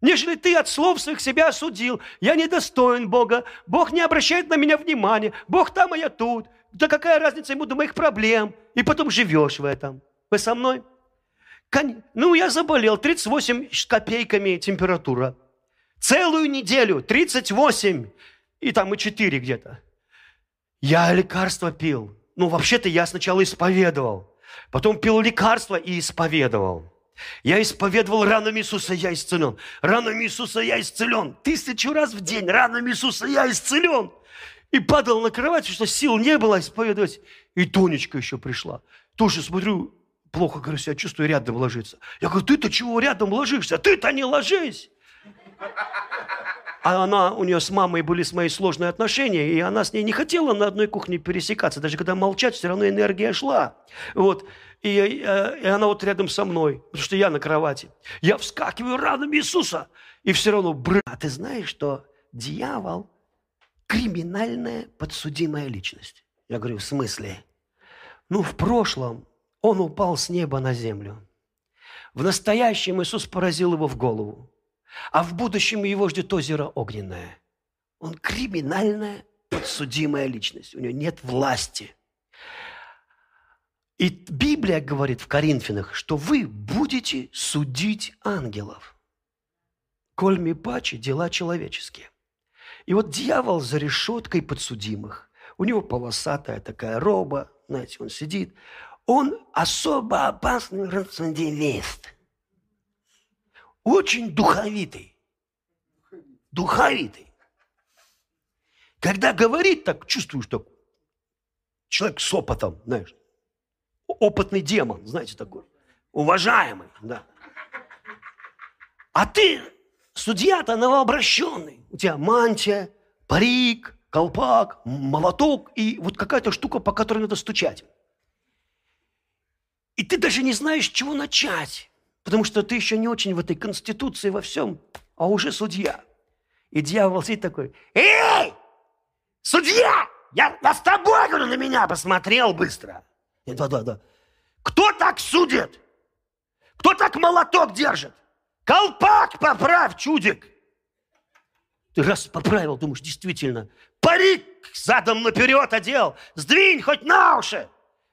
Нежели ты от слов своих себя осудил, я недостоин Бога, Бог не обращает на меня внимания, Бог там, а я тут – да какая разница ему до моих проблем? И потом живешь в этом. Вы со мной? Ну, я заболел, 38 с копейками температура. Целую неделю, 38, и там и 4 где-то. Я лекарства пил. Ну, вообще-то я сначала исповедовал. Потом пил лекарства и исповедовал. Я исповедовал ранами Иисуса, я исцелен. Ранами Иисуса я исцелен. Тысячу раз в день ранами Иисуса я исцелен. И падал на кровать, что сил не было исповедовать. И Тонечка еще пришла. Тоже смотрю, плохо, говорю, себя чувствую, рядом ложиться. Я говорю, ты-то чего рядом ложишься? Ты-то не ложись! А она, у нее с мамой были с моей сложные отношения, и она с ней не хотела на одной кухне пересекаться. Даже когда молчать, все равно энергия шла. Вот. И, э, и она вот рядом со мной, потому что я на кровати. Я вскакиваю ранами Иисуса. И все равно, брат, ты знаешь, что дьявол криминальная подсудимая личность. Я говорю, в смысле? Ну, в прошлом он упал с неба на землю. В настоящем Иисус поразил его в голову. А в будущем его ждет озеро огненное. Он криминальная подсудимая личность. У него нет власти. И Библия говорит в Коринфянах, что вы будете судить ангелов. Коль ми паче дела человеческие. И вот дьявол за решеткой подсудимых. У него полосатая такая роба, знаете, он сидит. Он особо опасный рационалист. Очень духовитый. Духовитый. Когда говорит так, чувствуешь, что человек с опытом, знаешь, опытный демон, знаете, такой, уважаемый, да. А ты Судья-то новообращенный. У тебя мантия, парик, колпак, молоток и вот какая-то штука, по которой надо стучать. И ты даже не знаешь, чего начать, потому что ты еще не очень в этой конституции во всем, а уже судья. И дьявол сидит такой, эй, судья, я, я с тобой, говорю, на меня посмотрел быстро. Да, да, да. Кто так судит? Кто так молоток держит? Колпак поправь, чудик. Ты раз поправил, думаешь, действительно, парик задом наперед одел, сдвинь хоть на уши.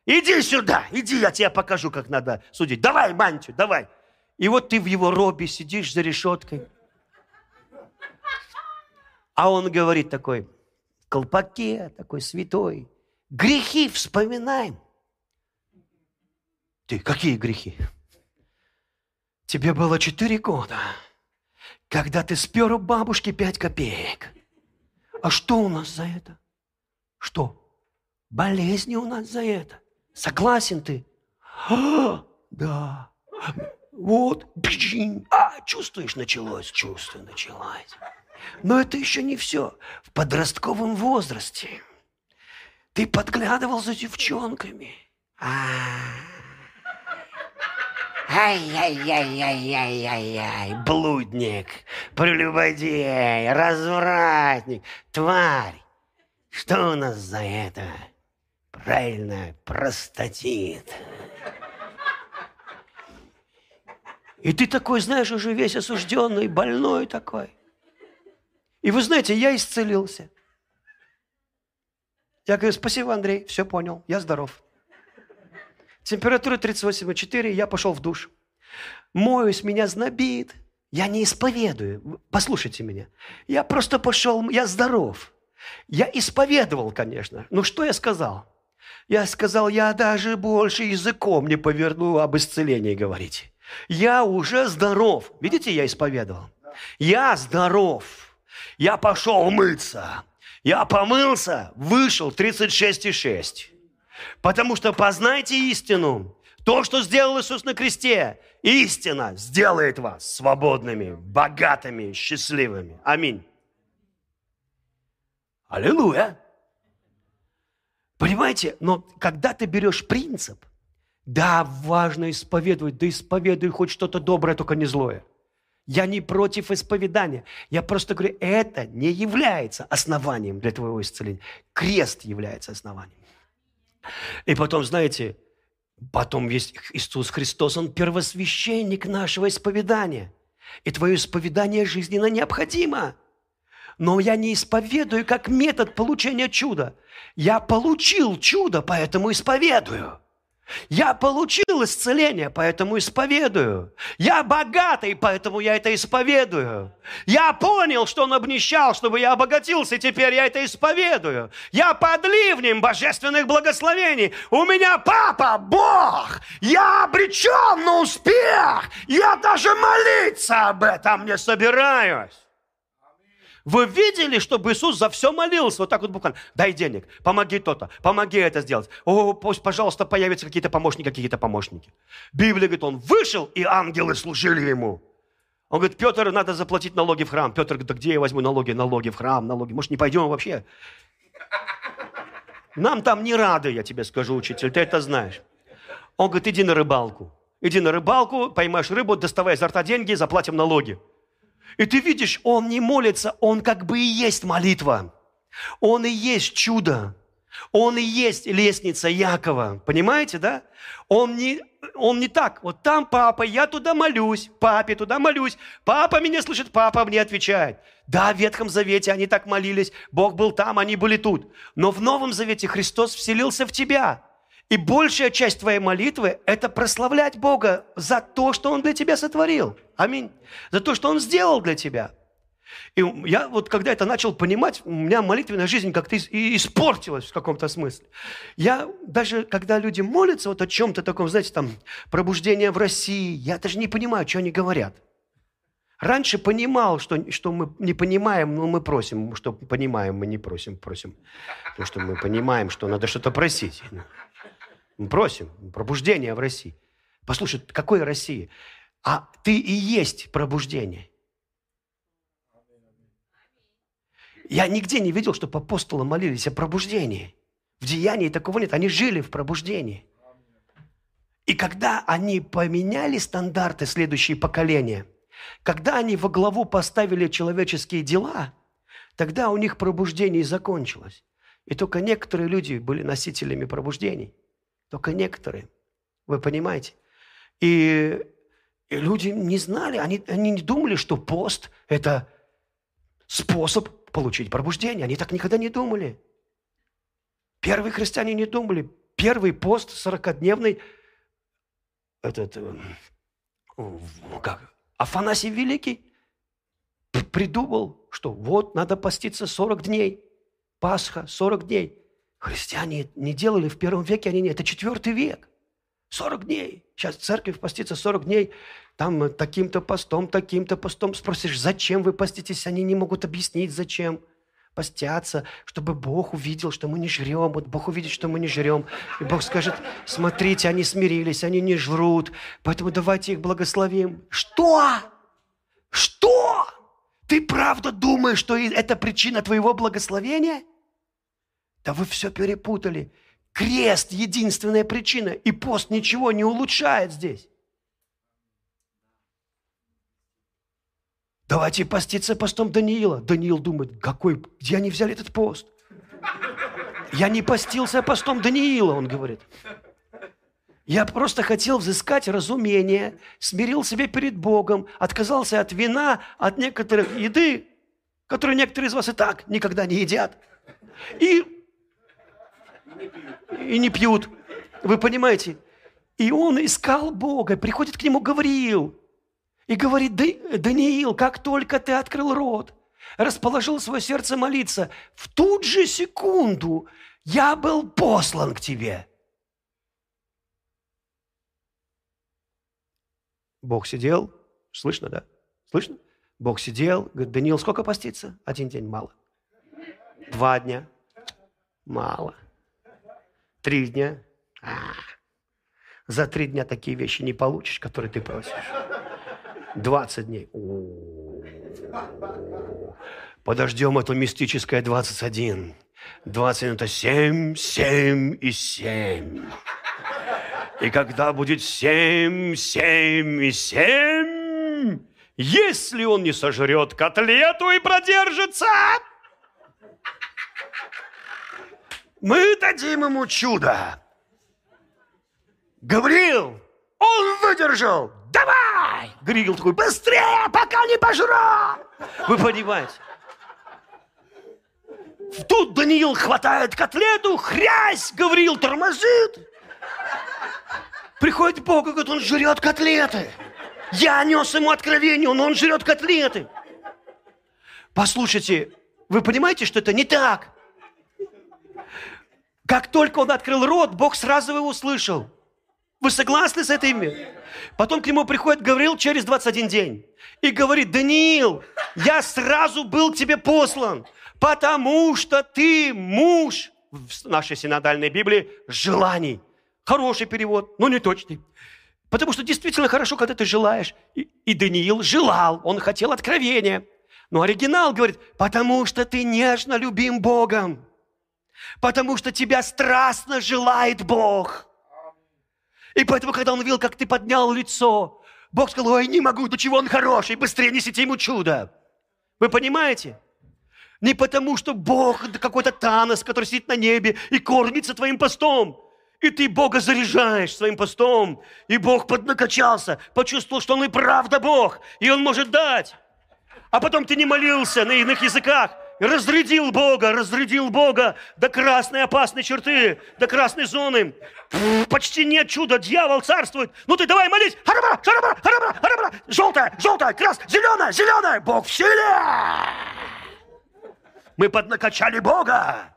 Иди сюда, иди, я тебе покажу, как надо судить. Давай мантию, давай. И вот ты в его робе сидишь за решеткой. А он говорит такой, в колпаке, такой святой, грехи вспоминаем. Ты, какие грехи? Тебе было четыре года, когда ты спер у бабушки пять копеек. А что у нас за это? Что? Болезни у нас за это. Согласен ты? А, да. Вот. А, чувствуешь, началось? Чувство началось. Но это еще не все. В подростковом возрасте Ты подглядывал за девчонками. Ай-яй-яй-яй-яй-яй-яй, блудник, прелюбодей, развратник, тварь. Что у нас за это? Правильно, простатит. И ты такой, знаешь, уже весь осужденный, больной такой. И вы знаете, я исцелился. Я говорю, спасибо, Андрей, все понял, я здоров. Температура 38,4, я пошел в душ. Моюсь, меня знобит. Я не исповедую. Послушайте меня. Я просто пошел, я здоров. Я исповедовал, конечно. Ну что я сказал? Я сказал, я даже больше языком не поверну об исцелении говорить. Я уже здоров. Видите, я исповедовал. Я здоров. Я пошел мыться. Я помылся, вышел 36,6. Потому что познайте истину. То, что сделал Иисус на кресте, истина сделает вас свободными, богатыми, счастливыми. Аминь. Аллилуйя. Понимаете, но когда ты берешь принцип, да, важно исповедовать, да исповедуй хоть что-то доброе, только не злое – я не против исповедания. Я просто говорю, это не является основанием для твоего исцеления. Крест является основанием. И потом, знаете, потом есть Иисус Христос, Он первосвященник нашего исповедания. И твое исповедание жизненно необходимо. Но я не исповедую как метод получения чуда. Я получил чудо, поэтому исповедую. Я получил исцеление, поэтому исповедую. Я богатый, поэтому я это исповедую. Я понял, что он обнищал, чтобы я обогатился, теперь я это исповедую. Я под ливнем божественных благословений. У меня папа, Бог. Я обречен на успех. Я даже молиться об этом не собираюсь. Вы видели, чтобы Иисус за все молился? Вот так вот буквально. Дай денег, помоги то-то, помоги это сделать. О, пусть, пожалуйста, появятся какие-то помощники, какие-то помощники. Библия говорит, он вышел, и ангелы служили ему. Он говорит, Петр, надо заплатить налоги в храм. Петр говорит, да где я возьму налоги? Налоги в храм, налоги. Может, не пойдем вообще? Нам там не рады, я тебе скажу, учитель, ты это знаешь. Он говорит, иди на рыбалку. Иди на рыбалку, поймаешь рыбу, доставай изо рта деньги, заплатим налоги. И ты видишь, он не молится, он как бы и есть молитва. Он и есть чудо. Он и есть лестница Якова. Понимаете, да? Он не, он не так. Вот там папа, я туда молюсь, папе туда молюсь. Папа меня слышит, папа мне отвечает. Да, в Ветхом Завете они так молились. Бог был там, они были тут. Но в Новом Завете Христос вселился в тебя. И большая часть твоей молитвы – это прославлять Бога за то, что Он для тебя сотворил. Аминь. За то, что Он сделал для тебя. И я вот когда это начал понимать, у меня молитвенная жизнь как-то испортилась в каком-то смысле. Я даже, когда люди молятся вот о чем-то таком, знаете, там, пробуждение в России, я даже не понимаю, что они говорят. Раньше понимал, что, что мы не понимаем, но мы просим, что понимаем, мы не просим, просим. Потому что мы понимаем, что надо что-то просить. Просим пробуждения в России. Послушай, какой России? А ты и есть пробуждение. Я нигде не видел, чтобы апостолы молились о пробуждении. В деянии такого нет. Они жили в пробуждении. И когда они поменяли стандарты следующие поколения, когда они во главу поставили человеческие дела, тогда у них пробуждение закончилось. И только некоторые люди были носителями пробуждений – только некоторые. Вы понимаете? И, и люди не знали, они, они не думали, что пост – это способ получить пробуждение. Они так никогда не думали. Первые христиане не думали. Первый пост 40-дневный, этот, э, как, Афанасий Великий придумал, что вот надо поститься 40 дней. Пасха, 40 дней. Христиане не делали в первом веке, они не, это четвертый век. 40 дней. Сейчас церковь постится 40 дней, там таким-то постом, таким-то постом. Спросишь, зачем вы поститесь? Они не могут объяснить, зачем постятся, чтобы Бог увидел, что мы не жрем. Вот Бог увидит, что мы не жрем. И Бог скажет, смотрите, они смирились, они не жрут, поэтому давайте их благословим. Что? Что? Ты правда думаешь, что это причина твоего благословения? Да вы все перепутали. Крест – единственная причина, и пост ничего не улучшает здесь. Давайте поститься постом Даниила. Даниил думает, какой, где они взяли этот пост? Я не постился постом Даниила, он говорит. Я просто хотел взыскать разумение, смирил себя перед Богом, отказался от вина, от некоторых еды, которые некоторые из вас и так никогда не едят. И, и не пьют. Вы понимаете? И он искал Бога, приходит к нему Гавриил и говорит, Даниил, как только ты открыл рот, расположил свое сердце молиться, в ту же секунду я был послан к тебе. Бог сидел, слышно, да? Слышно? Бог сидел, говорит, Даниил, сколько поститься? Один день мало. Два дня? Мало. Три дня? А, за три дня такие вещи не получишь, которые ты просишь. 20 дней. Подождем это мистическое 21. 20 это 7, 7 и 7. И когда будет 7, 7 и 7, если он не сожрет котлету и продержится, мы дадим ему чудо. Гавриил, он выдержал. Давай! Гавриил такой, быстрее, пока не пожру. Вы понимаете? Тут Даниил хватает котлету, хрясь, Гавриил тормозит. Приходит Бог и говорит, он жрет котлеты. Я нес ему откровение, но он жрет котлеты. Послушайте, вы понимаете, что это не так? Как только он открыл рот, Бог сразу его услышал. Вы согласны с этим? Потом к нему приходит Гавриил через 21 день и говорит, Даниил, я сразу был к тебе послан, потому что ты муж, в нашей синодальной Библии, желаний. Хороший перевод, но не точный. Потому что действительно хорошо, когда ты желаешь. И, и Даниил желал, он хотел откровения. Но оригинал говорит, потому что ты нежно любим Богом. Потому что тебя страстно желает Бог. И поэтому, когда он видел, как ты поднял лицо, Бог сказал, ой, не могу, до чего он хороший, быстрее несите ему чудо. Вы понимаете? Не потому, что Бог какой-то Танос, который сидит на небе и кормится твоим постом. И ты Бога заряжаешь своим постом. И Бог поднакачался, почувствовал, что Он и правда Бог, и Он может дать. А потом ты не молился на иных языках, разрядил Бога, разрядил Бога до красной опасной черты, до красной зоны. Пфф, почти нет чуда, дьявол царствует. Ну ты давай молись. Харабра, харабра, харабра, харабра. Желтая, желтая, красная, зеленая, зеленая. Бог в силе. Мы поднакачали Бога.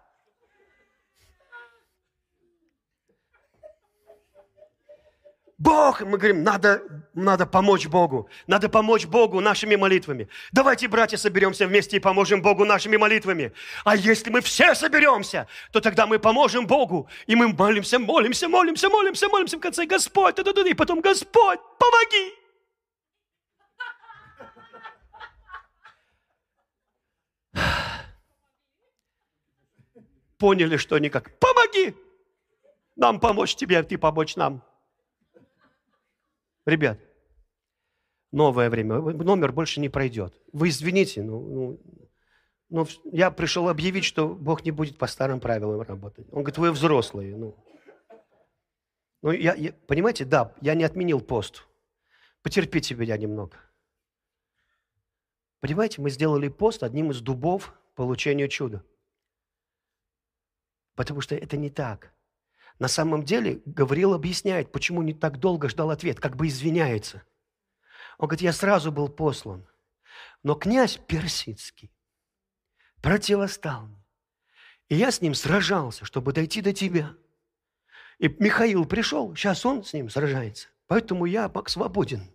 Бог, мы говорим, надо, надо помочь Богу. Надо помочь Богу нашими молитвами. Давайте, братья, соберемся вместе и поможем Богу нашими молитвами. А если мы все соберемся, то тогда мы поможем Богу. И мы молимся, молимся, молимся, молимся, молимся в конце, Господь, и потом, Господь, помоги. Поняли, что никак. Помоги! Нам помочь тебе, а ты помочь нам. Ребят, новое время, номер больше не пройдет. Вы извините, ну, ну, ну, я пришел объявить, что Бог не будет по старым правилам работать. Он говорит, вы взрослые. Ну, ну я, я, понимаете, да, я не отменил пост. Потерпите меня немного. Понимаете, мы сделали пост одним из дубов получения чуда. Потому что это не так. На самом деле Гавриил объясняет, почему не так долго ждал ответ, как бы извиняется. Он говорит, я сразу был послан, но князь персидский противостал мне. И я с ним сражался, чтобы дойти до тебя. И Михаил пришел, сейчас он с ним сражается. Поэтому я свободен.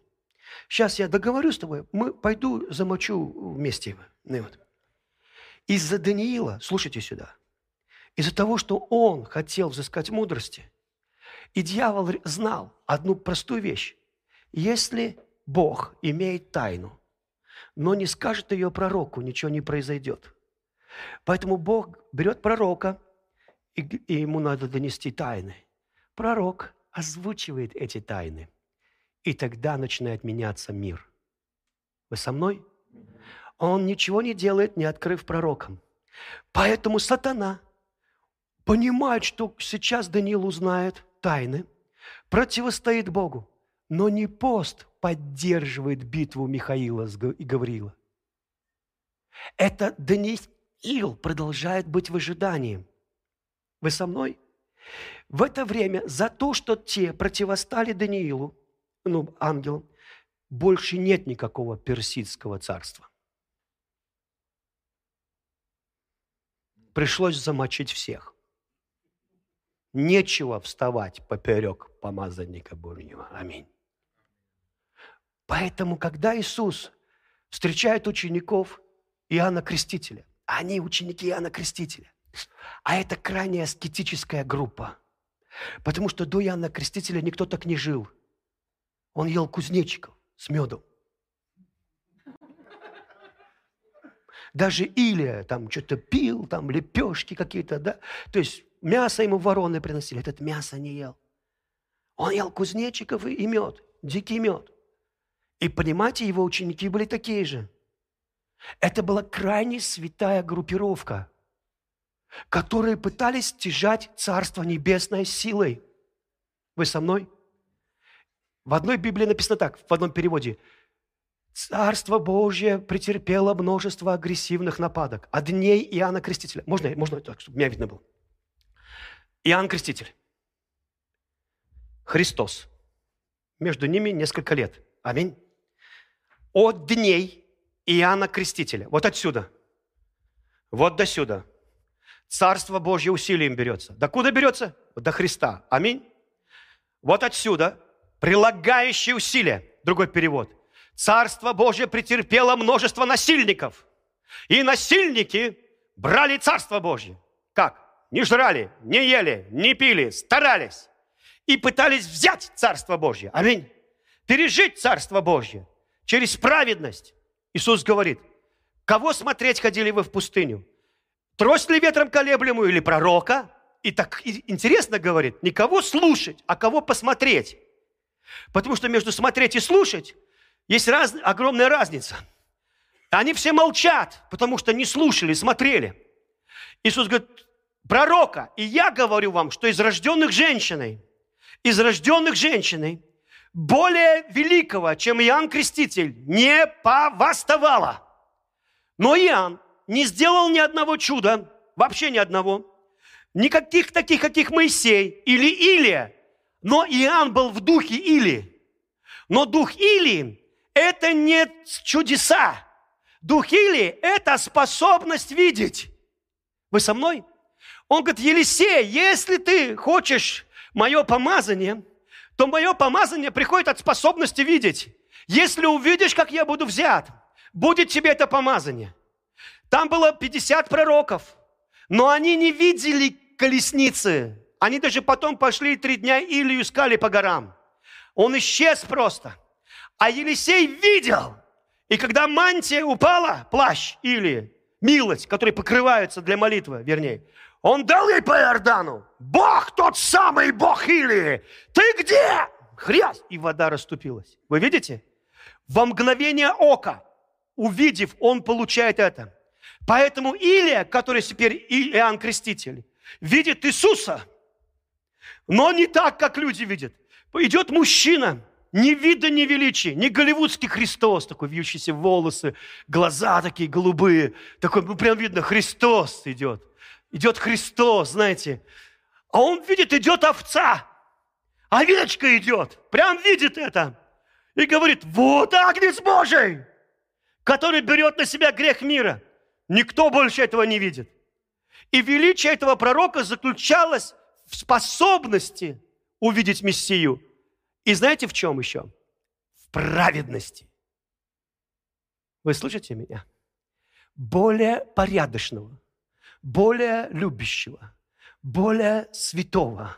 Сейчас я договорюсь с тобой, мы пойду замочу вместе. Ну, вот. Из-за Даниила, слушайте сюда, из-за того, что он хотел взыскать мудрости, и дьявол знал одну простую вещь. Если Бог имеет тайну, но не скажет ее пророку, ничего не произойдет. Поэтому Бог берет пророка и, и ему надо донести тайны. Пророк озвучивает эти тайны, и тогда начинает меняться мир. Вы со мной? Он ничего не делает, не открыв пророкам. Поэтому сатана понимает, что сейчас Даниил узнает тайны, противостоит Богу. Но не пост поддерживает битву Михаила и Гавриила. Это Даниил продолжает быть в ожидании. Вы со мной? В это время за то, что те противостали Даниилу, ну, ангелам, больше нет никакого персидского царства. Пришлось замочить всех. Нечего вставать поперек помазанника Божьего. Аминь. Поэтому, когда Иисус встречает учеников Иоанна Крестителя, они ученики Иоанна Крестителя, а это крайне аскетическая группа, потому что до Иоанна Крестителя никто так не жил. Он ел кузнечиков с медом. Даже Илия там что-то пил, там лепешки какие-то, да. То есть мясо ему вороны приносили, этот мясо не ел. Он ел кузнечиков и мед, дикий мед. И понимаете, его ученики были такие же. Это была крайне святая группировка, которые пытались стяжать Царство Небесное силой. Вы со мной? В одной Библии написано так, в одном переводе. Царство Божье претерпело множество агрессивных нападок. От дней Иоанна Крестителя. Можно, можно так, чтобы меня видно было? Иоанн Креститель. Христос. Между ними несколько лет. Аминь от дней Иоанна Крестителя. Вот отсюда. Вот до сюда. Царство Божье усилием берется. До куда берется? До Христа. Аминь. Вот отсюда прилагающие усилия. Другой перевод. Царство Божье претерпело множество насильников. И насильники брали Царство Божье. Как? Не жрали, не ели, не пили, старались. И пытались взять Царство Божье. Аминь. Пережить Царство Божье через праведность. Иисус говорит, кого смотреть ходили вы в пустыню? Трость ли ветром колеблемую или пророка? И так интересно говорит, не кого слушать, а кого посмотреть. Потому что между смотреть и слушать есть раз, огромная разница. Они все молчат, потому что не слушали, смотрели. Иисус говорит, пророка, и я говорю вам, что из рожденных женщиной, из рожденных женщиной более великого, чем Иоанн Креститель, не повоставало. Но Иоанн не сделал ни одного чуда, вообще ни одного. Никаких таких, каких Моисей или Илия. Но Иоанн был в духе Или. Но дух Или – это не чудеса. Дух Или – это способность видеть. Вы со мной? Он говорит, Елисей, если ты хочешь мое помазание – то мое помазание приходит от способности видеть. Если увидишь, как я буду взят, будет тебе это помазание. Там было 50 пророков, но они не видели колесницы. Они даже потом пошли три дня Илью искали по горам. Он исчез просто. А Елисей видел. И когда мантия упала, плащ или милость, которые покрываются для молитвы, вернее, он дал ей по Иордану. Бог тот самый Бог Илии. Ты где? Хряс! И вода расступилась. Вы видите? Во мгновение ока, увидев, он получает это. Поэтому Илия, который теперь Иоанн Креститель, видит Иисуса, но не так, как люди видят. Идет мужчина, ни вида, ни величия, не голливудский Христос, такой вьющиеся волосы, глаза такие голубые, такой, ну прям видно, Христос идет идет Христос, знаете. А он видит, идет овца. Овечка идет. Прям видит это. И говорит, вот Агнец Божий, который берет на себя грех мира. Никто больше этого не видит. И величие этого пророка заключалось в способности увидеть Мессию. И знаете в чем еще? В праведности. Вы слышите меня? Более порядочного, более любящего, более святого,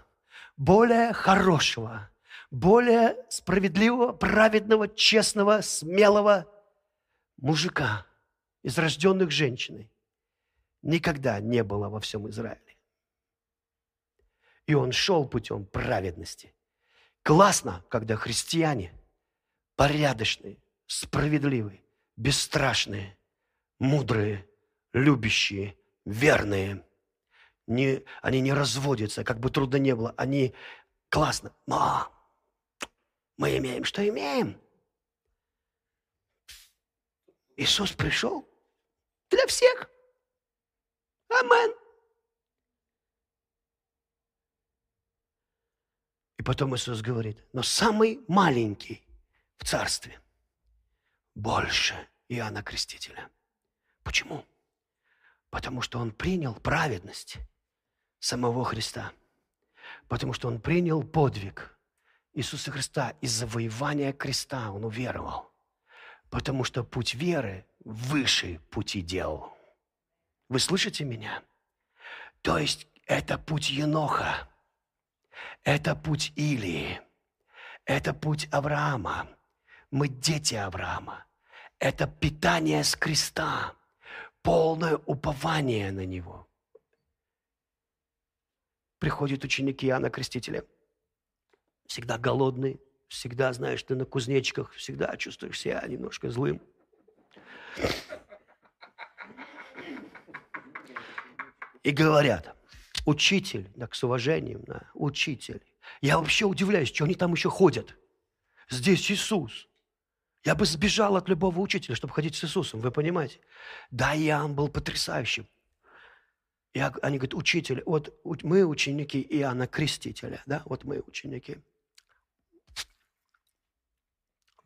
более хорошего, более справедливого, праведного, честного, смелого мужика из рожденных женщиной никогда не было во всем Израиле. И он шел путем праведности. Классно, когда христиане порядочные, справедливые, бесстрашные, мудрые, любящие, верные. Не, они не разводятся, как бы трудно не было. Они классно. Но мы имеем, что имеем. Иисус пришел для всех. Амен. И потом Иисус говорит, но самый маленький в царстве больше Иоанна Крестителя. Почему? Потому что он принял праведность самого Христа. Потому что он принял подвиг Иисуса Христа из завоевания креста. Он уверовал. Потому что путь веры выше пути дел. Вы слышите меня? То есть это путь Еноха, это путь Илии, это путь Авраама. Мы дети Авраама. Это питание с креста, полное упование на Него. Приходят ученики Иоанна Крестителя, всегда голодные, всегда, знаешь, ты на кузнечиках, всегда чувствуешь себя немножко злым. И говорят, учитель, так с уважением, да, учитель. Я вообще удивляюсь, что они там еще ходят. Здесь Иисус. Я бы сбежал от любого учителя, чтобы ходить с Иисусом, вы понимаете? Да, Иоанн был потрясающим. И они говорят, учитель, вот мы ученики Иоанна Крестителя, да, вот мы ученики.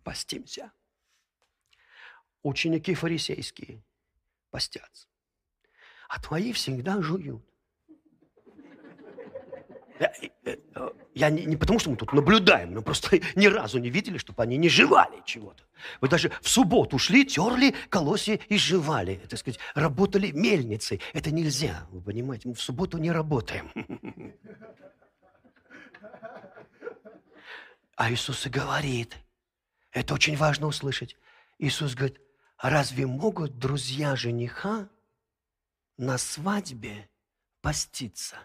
Постимся. Ученики фарисейские постятся. А твои всегда жуют. Я, э, э, я не, не потому, что мы тут наблюдаем, но просто ни разу не видели, чтобы они не жевали чего-то. Вы даже в субботу шли, терли колосья и жевали. Так сказать, работали мельницей. Это нельзя, вы понимаете, мы в субботу не работаем. А Иисус и говорит, это очень важно услышать. Иисус говорит, разве могут друзья жениха на свадьбе поститься?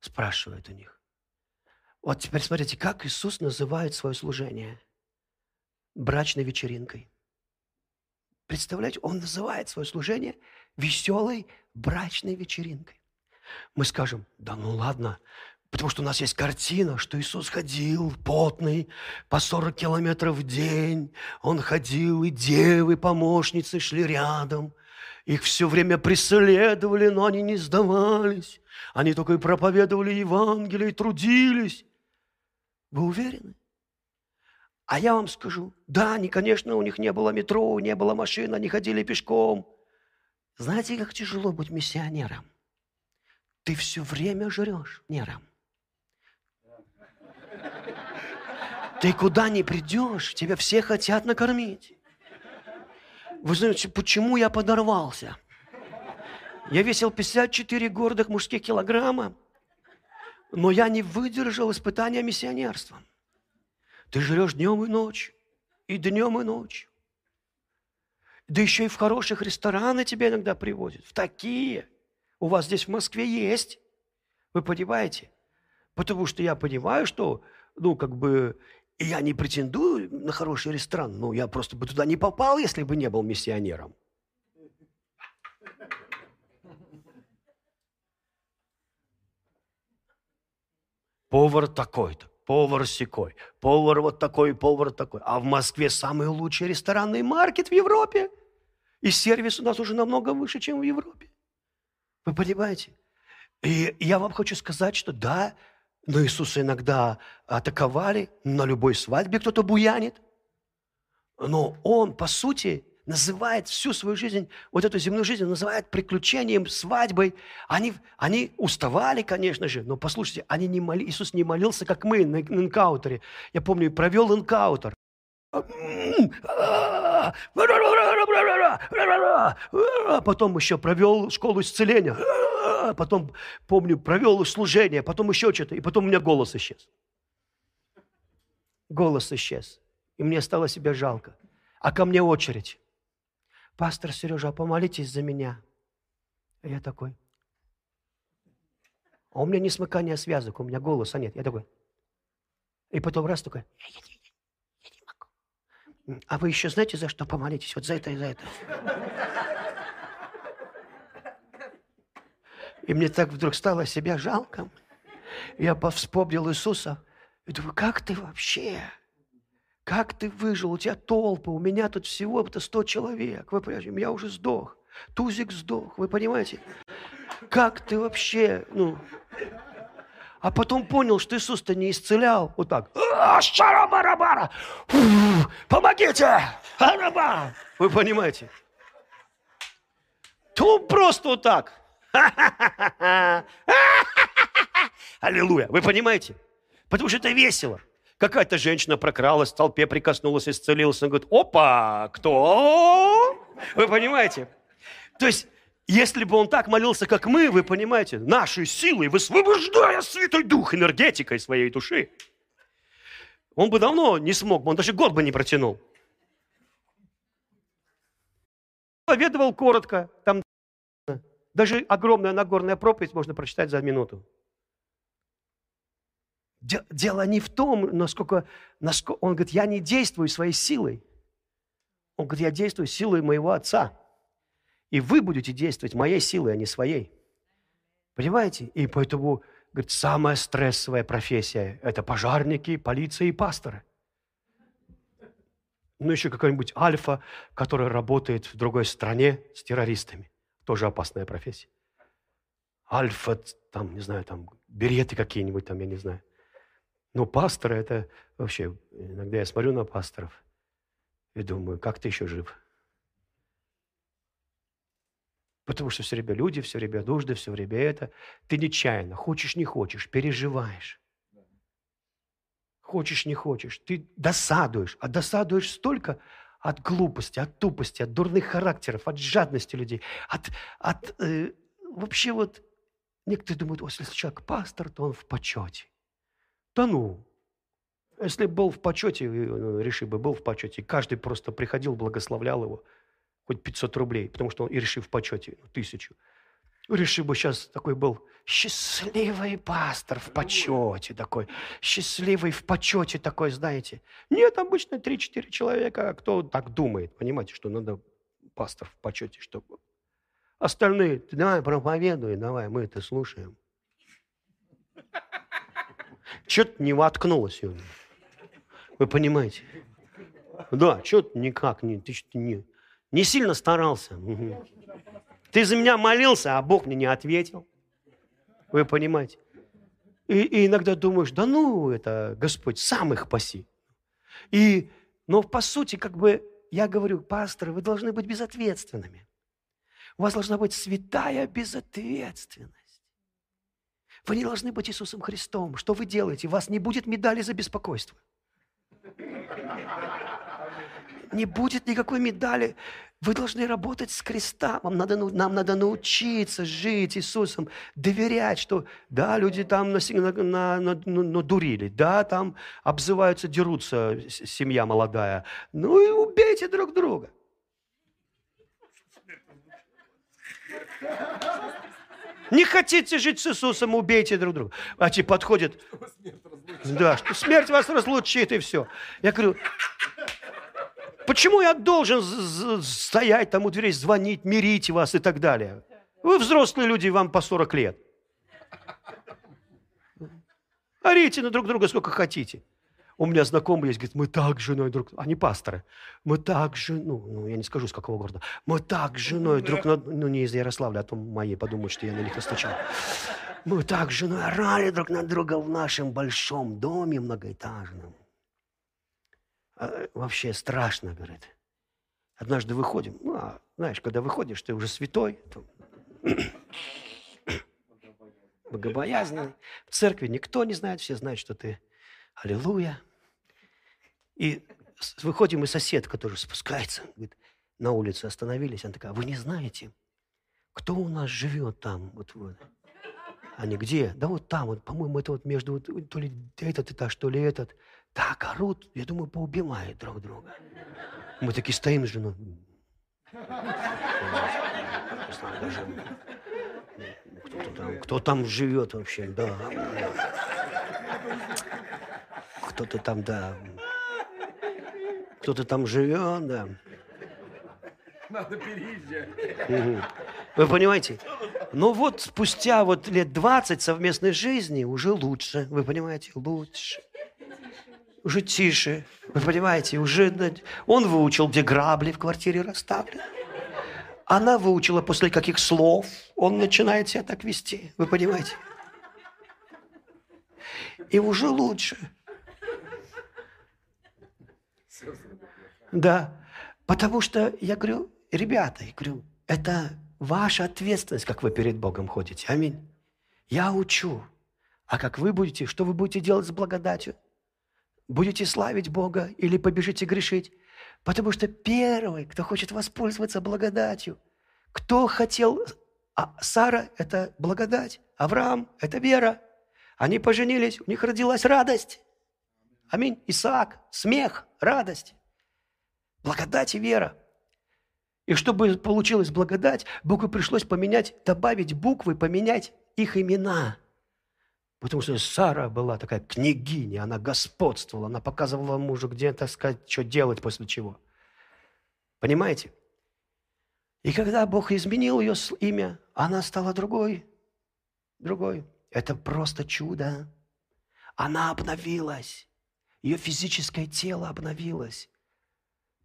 Спрашивает у них. Вот теперь смотрите, как Иисус называет свое служение брачной вечеринкой. Представляете, Он называет свое служение веселой брачной вечеринкой. Мы скажем, да ну ладно, потому что у нас есть картина, что Иисус ходил потный по 40 километров в день. Он ходил, и девы, помощницы шли рядом – их все время преследовали, но они не сдавались. Они только и проповедовали Евангелие, и трудились. Вы уверены? А я вам скажу, да, они, конечно, у них не было метро, не было машин, они ходили пешком. Знаете, как тяжело быть миссионером? Ты все время жрешь нером. Ты куда не придешь, тебя все хотят накормить. Вы знаете, почему я подорвался? Я весил 54 гордых мужских килограмма, но я не выдержал испытания миссионерством. Ты жрешь днем и ночью, и днем и ночью. Да еще и в хороших рестораны тебя иногда приводят. В такие. У вас здесь в Москве есть. Вы понимаете? Потому что я понимаю, что, ну, как бы, и я не претендую на хороший ресторан, но я просто бы туда не попал, если бы не был миссионером. Повар такой-то, повар секой, повар вот такой, повар такой. А в Москве самый лучший ресторанный маркет в Европе. И сервис у нас уже намного выше, чем в Европе. Вы понимаете? И я вам хочу сказать, что да, но Иисуса иногда атаковали, на любой свадьбе кто-то буянит. Но Он, по сути, называет всю свою жизнь, вот эту земную жизнь, называет приключением, свадьбой. Они, они уставали, конечно же, но послушайте, они не моли, Иисус не молился, как мы на, на энкаутере. Я помню, провел энкаутер. Потом еще провел школу исцеления потом, помню, провел служение, потом еще что-то, и потом у меня голос исчез. Голос исчез. И мне стало себя жалко. А ко мне очередь. Пастор Сережа, помолитесь за меня. А я такой. А у меня не смыкание связок, у меня голоса нет. Я такой. И потом раз такой, я, я, я, я не могу. А вы еще знаете, за что помолитесь? Вот за это и за это. И мне так вдруг стало себя жалко. Я вспомнил Иисуса. И думаю, как ты вообще? Как ты выжил? У тебя толпы, у меня тут всего-то 100 человек. Вы понимаете, я уже сдох. Тузик сдох, вы понимаете? Как ты вообще, ну... А потом понял, что Иисус-то не исцелял. Вот так. «А, Шарабарабара! Помогите! Араба! Вы понимаете? То просто вот так. Аллилуйя. Вы понимаете? Потому что это весело. Какая-то женщина прокралась, в толпе прикоснулась, исцелилась. Он говорит, опа, кто? Вы понимаете? То есть, если бы он так молился, как мы, вы понимаете, нашей силой, высвобождая Святой Дух энергетикой своей души, он бы давно не смог, он даже год бы не протянул. Поведовал коротко, там даже огромная Нагорная проповедь можно прочитать за минуту. Дело не в том, насколько, насколько... Он говорит, я не действую своей силой. Он говорит, я действую силой моего Отца. И вы будете действовать моей силой, а не своей. Понимаете? И поэтому, говорит, самая стрессовая профессия – это пожарники, полиция и пасторы. Ну, еще какая-нибудь альфа, которая работает в другой стране с террористами. Тоже опасная профессия. Альфа, там, не знаю, там, береты какие-нибудь там, я не знаю. Но пасторы – это вообще, иногда я смотрю на пасторов и думаю, как ты еще жив? Потому что все время люди, все время нужды, все время это. Ты нечаянно, хочешь, не хочешь, переживаешь. Хочешь, не хочешь. Ты досадуешь. А досадуешь столько от глупости, от тупости, от дурных характеров, от жадности людей, от, от э, вообще вот некоторые думают, если человек пастор, то он в почете. Да ну, если был в почете, ну, реши бы, был в почете, каждый просто приходил, благословлял его – хоть 500 рублей, потому что он и решил в почете, ну, тысячу. Решил бы сейчас такой был счастливый пастор в почете такой, счастливый в почете такой, знаете. Нет, обычно 3-4 человека, кто так думает, понимаете, что надо пастор в почете, чтобы... Остальные, давай проповедуй, давай, мы это слушаем. Что-то не воткнулось сегодня. Вы понимаете? Да, что-то никак не, ты что-то не... Не сильно старался. Ты за меня молился, а Бог мне не ответил. Вы понимаете? И, и иногда думаешь, да ну, это Господь, сам их паси. И, но по сути, как бы, я говорю, пасторы, вы должны быть безответственными. У вас должна быть святая безответственность. Вы не должны быть Иисусом Христом. Что вы делаете? У вас не будет медали за беспокойство не будет никакой медали. Вы должны работать с креста. Вам надо, нам надо научиться жить Иисусом, доверять, что да, люди там на, на, на, на, надурили, да, там обзываются, дерутся, семья молодая. Ну и убейте друг друга. Не хотите жить с Иисусом, убейте друг друга. А те подходят. Да, что смерть вас разлучит и все. Я говорю, Почему я должен стоять там у дверей, звонить, мирить вас и так далее? Вы взрослые люди, вам по 40 лет. Орите на друг друга сколько хотите. У меня знакомый есть, говорит, мы так женой друг... Они пасторы. Мы так с женой... Ну, я не скажу, с какого города. Мы так женой друг. Ну, не из Ярославля, а то мои подумают, что я на них расточал. Мы так женой орали друг на друга в нашем большом доме многоэтажном. А, вообще страшно, говорит. Однажды выходим, ну, а, знаешь, когда выходишь, ты уже святой, то... богобоязненный. В церкви никто не знает, все знают, что ты аллилуйя. И выходим, и соседка тоже спускается, говорит, на улице остановились. Она такая, вы не знаете, кто у нас живет там? Вот, вот. Они где? Да вот там, вот, по-моему, это вот между, вот, то ли этот этаж, то ли этот так орут, я думаю, поубивают друг друга. Мы такие стоим с женой. Кто там, кто там живет вообще, да. Кто-то там, да. Кто-то там живет, да. Надо переезжать. Вы понимаете? Ну вот спустя вот лет 20 совместной жизни уже лучше. Вы понимаете? Лучше. Уже тише. Вы понимаете? Уже он выучил, где грабли в квартире расставлены. Она выучила, после каких слов он начинает себя так вести. Вы понимаете? И уже лучше. Да. Потому что я говорю, ребята, я говорю, это ваша ответственность, как вы перед Богом ходите. Аминь. Я учу. А как вы будете, что вы будете делать с благодатью? Будете славить Бога или побежите грешить? Потому что первый, кто хочет воспользоваться благодатью, кто хотел... А Сара – это благодать, Авраам – это вера. Они поженились, у них родилась радость. Аминь. Исаак – смех, радость. Благодать и вера. И чтобы получилась благодать, Богу пришлось поменять, добавить буквы, поменять их имена. Потому что Сара была такая княгиня, она господствовала, она показывала мужу, где, так сказать, что делать после чего. Понимаете? И когда Бог изменил ее имя, она стала другой. Другой. Это просто чудо. Она обновилась. Ее физическое тело обновилось.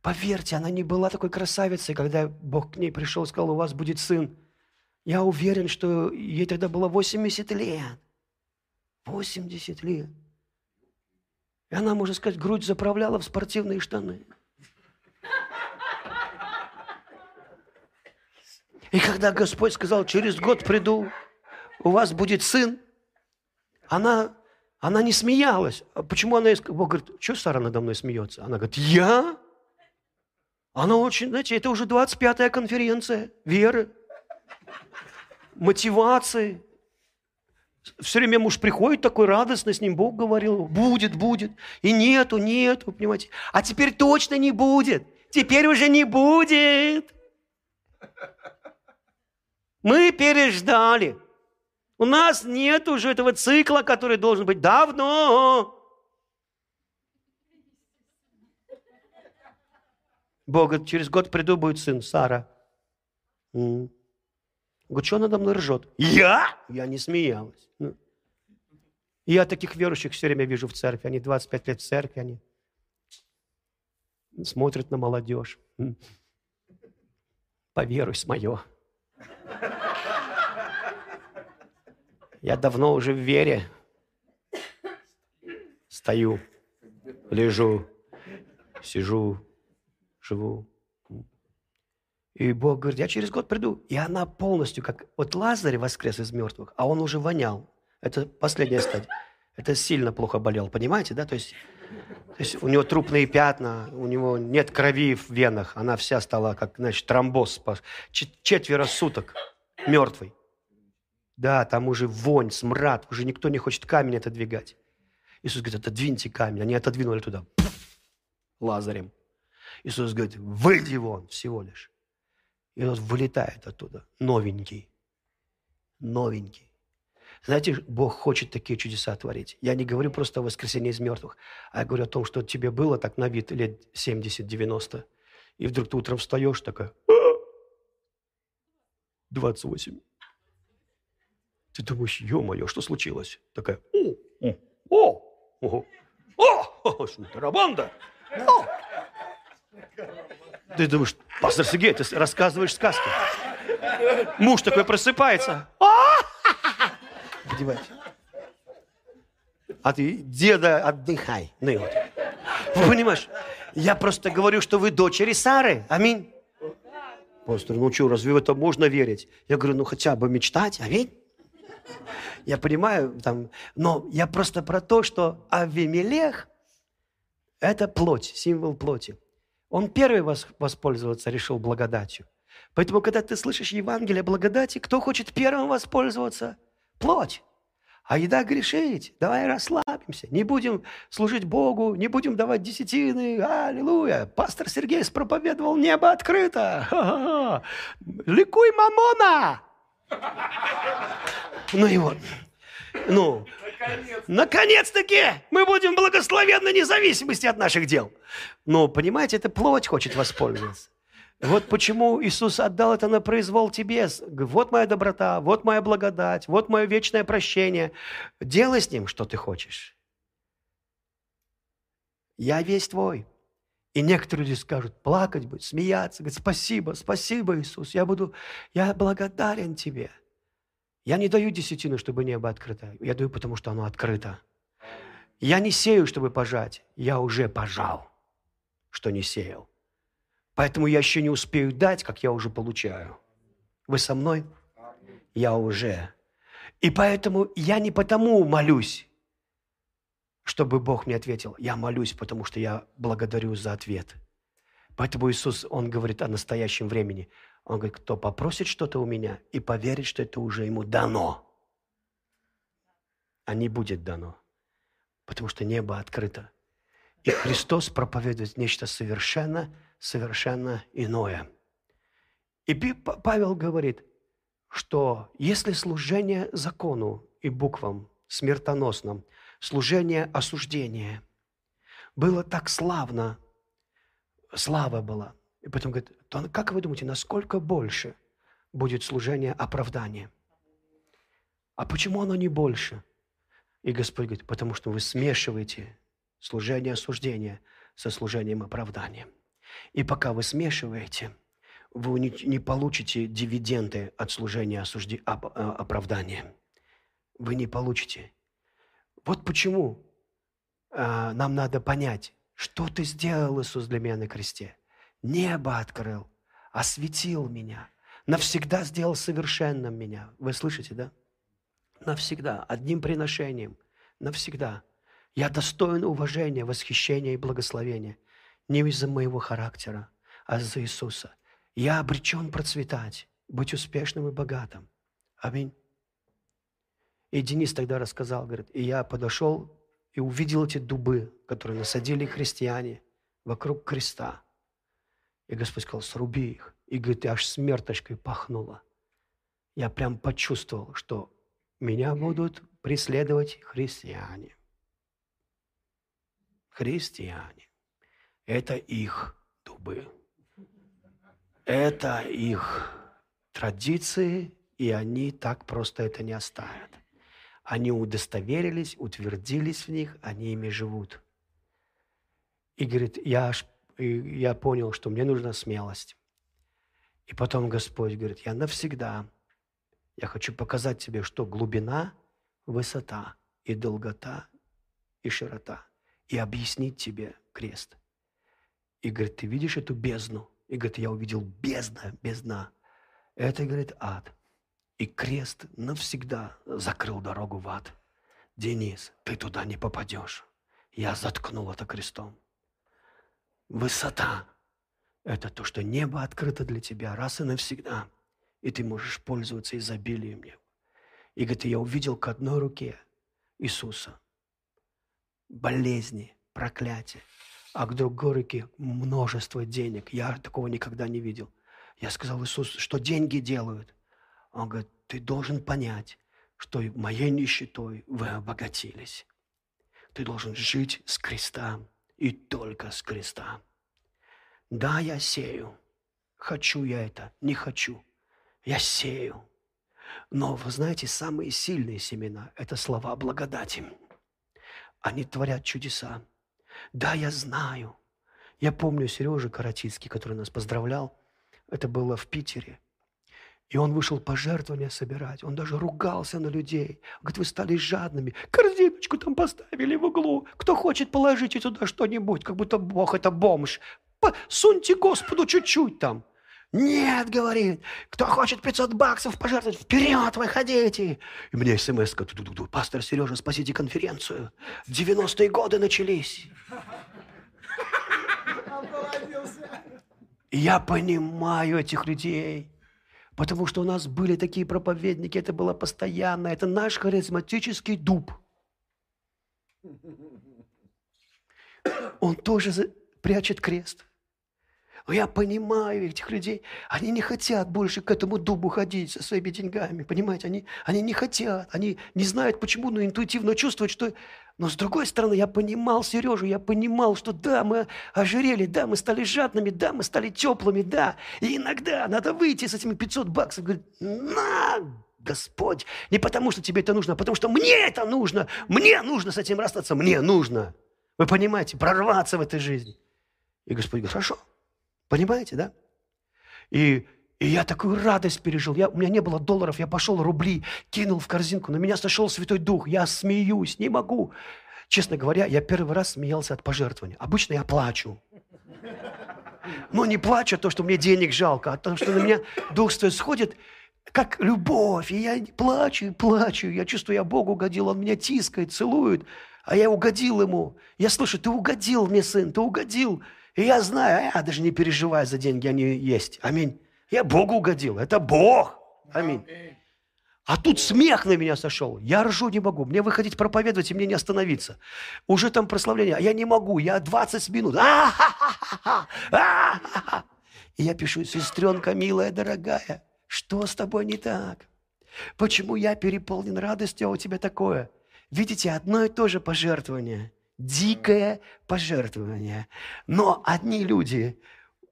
Поверьте, она не была такой красавицей, когда Бог к ней пришел и сказал, у вас будет сын. Я уверен, что ей тогда было 80 лет. 80 лет. И она, можно сказать, грудь заправляла в спортивные штаны. И когда Господь сказал, через год приду, у вас будет сын, она, она не смеялась. А Почему она... Бог говорит, что Сара надо мной смеется? Она говорит, я? Она очень, знаете, это уже 25-я конференция веры, мотивации. Все время муж приходит такой радостный, с ним Бог говорил, будет, будет. И нету, нету, понимаете. А теперь точно не будет. Теперь уже не будет. Мы переждали. У нас нет уже этого цикла, который должен быть давно. Бог говорит, через год приду, будет сын, Сара. Говорит, что надо мной ржет? Я? Я не смеялась. Ну. Я таких верующих все время вижу в церкви. Они 25 лет в церкви, они смотрят на молодежь. С мое. Я давно уже в вере. Стою, лежу, сижу, живу. И Бог говорит, я через год приду. И она полностью, как вот Лазарь воскрес из мертвых, а он уже вонял. Это последняя стадия. Это сильно плохо болел, понимаете, да? То есть, то есть у него трупные пятна, у него нет крови в венах, она вся стала как, значит, тромбоз. Четверо суток мертвый. Да, там уже вонь, смрад, уже никто не хочет камень отодвигать. Иисус говорит, отодвиньте камень. Они отодвинули туда, лазарем. Иисус говорит, выйди вон всего лишь. И он вылетает оттуда, новенький, новенький. Знаете, Бог хочет такие чудеса творить. Я не говорю просто о воскресении из мертвых, а я говорю о том, что тебе было так на вид лет 70-90, и вдруг ты утром встаешь такая, «А, 28. Ты думаешь, ё-моё, что случилось? Такая, о, о, о, о, о, о, тарабанда. О. Ты думаешь, пастор Сергей, ты рассказываешь сказки. Муж такой просыпается. «А!» Одевайся. А ты, деда, отдыхай. Ну и вот. Вы понимаешь, я просто говорю, что вы дочери Сары. Аминь. Пастор, ну что, разве в это можно верить? Я говорю, ну хотя бы мечтать, аминь. Я понимаю, там, но я просто про то, что Авимелех – это плоть, символ плоти. Он первый вос- воспользоваться решил благодатью. Поэтому, когда ты слышишь Евангелие благодати, кто хочет первым воспользоваться? Плоть. А еда грешить. Давай расслабимся. Не будем служить Богу, не будем давать десятины. Аллилуйя. Пастор Сергей проповедовал, небо открыто. Ликуй, мамона! Ну и вот. Ну, наконец-таки мы будем благословенны независимости от наших дел. Но, понимаете, это плоть хочет воспользоваться. Вот почему Иисус отдал это на произвол тебе. Вот моя доброта, вот моя благодать, вот мое вечное прощение. Делай с ним, что ты хочешь. Я весь твой. И некоторые люди скажут, плакать будет, смеяться, говорят, спасибо, спасибо, Иисус, я буду, я благодарен Тебе. Я не даю десятину, чтобы небо открыто. Я даю, потому что оно открыто. Я не сею, чтобы пожать. Я уже пожал, что не сеял. Поэтому я еще не успею дать, как я уже получаю. Вы со мной? Я уже. И поэтому я не потому молюсь, чтобы Бог мне ответил. Я молюсь, потому что я благодарю за ответ. Поэтому Иисус, Он говорит о настоящем времени. Он говорит, кто попросит что-то у меня и поверит, что это уже ему дано, а не будет дано, потому что небо открыто. И Христос проповедует нечто совершенно, совершенно иное. И Павел говорит, что если служение закону и буквам смертоносным, служение осуждения было так славно, слава была – и потом говорит, то как вы думаете, насколько больше будет служение оправдания? А почему оно не больше? И Господь говорит, потому что вы смешиваете служение осуждения со служением оправдания. И пока вы смешиваете, вы не, получите дивиденды от служения осужди, э, оправдания. Вы не получите. Вот почему э, нам надо понять, что ты сделал, Иисус, для меня на кресте – Небо открыл, осветил меня, навсегда сделал совершенным меня. Вы слышите, да? Навсегда, одним приношением, навсегда. Я достоин уважения, восхищения и благословения. Не из-за моего характера, а из-за Иисуса. Я обречен процветать, быть успешным и богатым. Аминь. И Денис тогда рассказал, говорит, и я подошел и увидел эти дубы, которые насадили христиане вокруг креста. И Господь сказал, сруби их. И говорит, аж смерточкой пахнуло. Я прям почувствовал, что меня будут преследовать христиане. Христиане. Это их дубы. Это их традиции, и они так просто это не оставят. Они удостоверились, утвердились в них, они ими живут. И говорит, я аж и я понял, что мне нужна смелость. И потом Господь говорит, я навсегда, я хочу показать тебе, что глубина, высота и долгота и широта. И объяснить тебе крест. И говорит, ты видишь эту бездну? И говорит, я увидел бездна, бездна. Это, говорит, ад. И крест навсегда закрыл дорогу в ад. Денис, ты туда не попадешь. Я заткнул это крестом. Высота – это то, что небо открыто для тебя раз и навсегда, и ты можешь пользоваться изобилием неба. И говорит, я увидел к одной руке Иисуса болезни, проклятия, а к другой руке множество денег. Я такого никогда не видел. Я сказал, Иисус, что деньги делают? Он говорит, ты должен понять, что моей нищетой вы обогатились. Ты должен жить с креста и только с креста. Да, я сею. Хочу я это, не хочу. Я сею. Но, вы знаете, самые сильные семена – это слова благодати. Они творят чудеса. Да, я знаю. Я помню Сережу Каратицкий, который нас поздравлял. Это было в Питере. И он вышел пожертвования собирать. Он даже ругался на людей. Говорит, вы стали жадными. Корзиночку там поставили в углу. Кто хочет, положите туда что-нибудь, как будто Бог это бомж. Суньте Господу чуть-чуть там. Нет, говорит, кто хочет 500 баксов пожертвовать, вперед выходите. И мне смс -ка, пастор Сережа, спасите конференцию. 90-е годы начались. Я понимаю этих людей. Потому что у нас были такие проповедники, это было постоянно, это наш харизматический дуб. Он тоже прячет крест. Но я понимаю этих людей. Они не хотят больше к этому дубу ходить со своими деньгами. Понимаете, они, они не хотят. Они не знают почему, но интуитивно чувствуют, что... Но с другой стороны, я понимал Сережу, я понимал, что да, мы ожирели, да, мы стали жадными, да, мы стали теплыми, да. И иногда надо выйти с этими 500 баксов. Говорит, на, Господь, не потому, что тебе это нужно, а потому, что мне это нужно. Мне нужно с этим расстаться, мне нужно. Вы понимаете, прорваться в этой жизни. И Господь говорит, хорошо, понимаете, да? И, и я такую радость пережил. Я, у меня не было долларов, я пошел рубли, кинул в корзинку. На меня сошел Святой Дух. Я смеюсь, не могу. Честно говоря, я первый раз смеялся от пожертвования. Обычно я плачу. Но не плачу то, что мне денег жалко, а то, что на меня Дух Святой сходит, как любовь. И я плачу и плачу. Я чувствую, я Богу угодил. Он меня тискает, целует. А я угодил ему. Я слышу, ты угодил мне, сын, ты угодил. И я знаю, а даже не переживай за деньги, они есть. Аминь. Я Богу угодил. Это Бог. Аминь. А тут смех на меня сошел. Я ржу не могу. Мне выходить проповедовать, и мне не остановиться. Уже там прославление. А я не могу. Я 20 минут. И я пишу, сестренка милая, дорогая, что с тобой не так? Почему я переполнен радостью, а у тебя такое? Видите, одно и то же пожертвование. Дикое пожертвование. Но одни люди,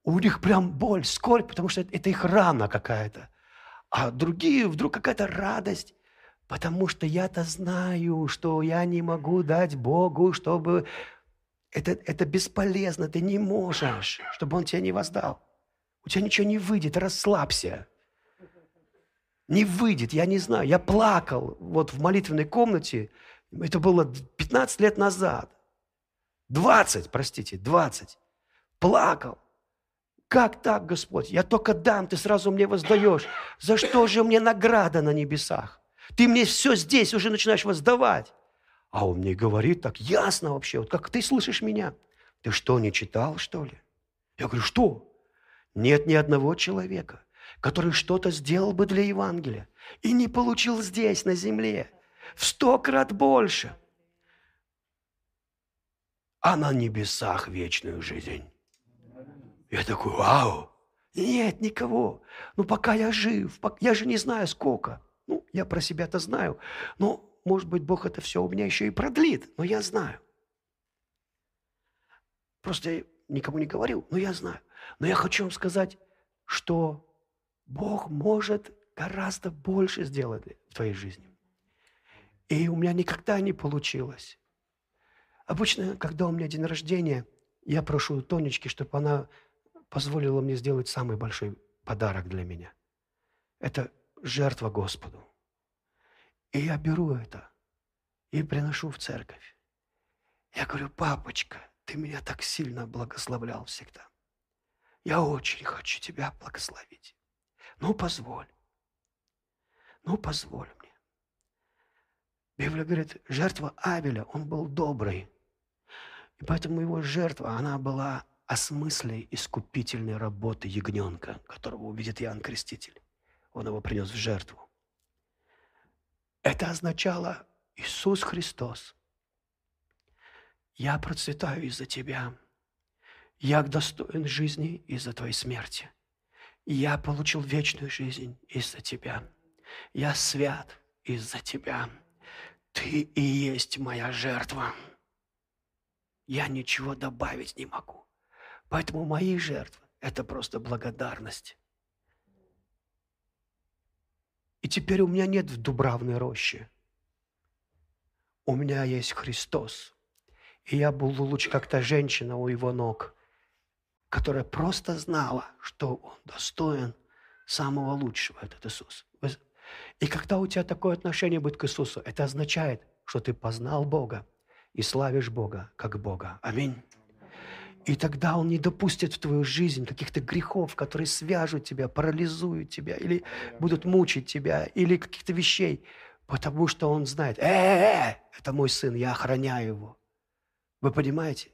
у них прям боль, скорбь, потому что это их рана какая-то. А другие вдруг какая-то радость, потому что я-то знаю, что я не могу дать Богу, чтобы... Это, это бесполезно, ты не можешь, чтобы Он тебя не воздал. У тебя ничего не выйдет, расслабься не выйдет, я не знаю. Я плакал вот в молитвенной комнате, это было 15 лет назад. 20, простите, 20. Плакал. Как так, Господь? Я только дам, ты сразу мне воздаешь. За что же мне награда на небесах? Ты мне все здесь уже начинаешь воздавать. А он мне говорит так ясно вообще, вот как ты слышишь меня. Ты что, не читал, что ли? Я говорю, что? Нет ни одного человека, который что-то сделал бы для Евангелия и не получил здесь, на земле, в сто крат больше, а на небесах вечную жизнь. Я такой, вау, нет никого. Ну, пока я жив, я же не знаю сколько. Ну, я про себя-то знаю. Но, может быть, Бог это все у меня еще и продлит, но я знаю. Просто я никому не говорил, но я знаю. Но я хочу вам сказать, что Бог может гораздо больше сделать в твоей жизни. И у меня никогда не получилось. Обычно, когда у меня день рождения, я прошу Тонечки, чтобы она позволила мне сделать самый большой подарок для меня. Это жертва Господу. И я беру это и приношу в церковь. Я говорю, папочка, ты меня так сильно благословлял всегда. Я очень хочу тебя благословить. Ну, позволь. Ну, позволь мне. Библия говорит, жертва Авеля, он был добрый. И поэтому его жертва, она была о смысле искупительной работы ягненка, которого увидит Иоанн Креститель. Он его принес в жертву. Это означало Иисус Христос. Я процветаю из-за Тебя. Я достоин жизни из-за Твоей смерти. Я получил вечную жизнь из-за Тебя. Я свят из-за Тебя. Ты и есть моя жертва. Я ничего добавить не могу. Поэтому мои жертвы – это просто благодарность. И теперь у меня нет в Дубравной роще. У меня есть Христос. И я был лучше как та женщина у его ног – которая просто знала, что он достоин самого лучшего, этот Иисус. И когда у тебя такое отношение будет к Иисусу, это означает, что ты познал Бога и славишь Бога как Бога. Аминь. И тогда Он не допустит в твою жизнь каких-то грехов, которые свяжут тебя, парализуют тебя, или будут мучить тебя, или каких-то вещей, потому что Он знает, э, -э, -э это мой сын, я охраняю его. Вы понимаете?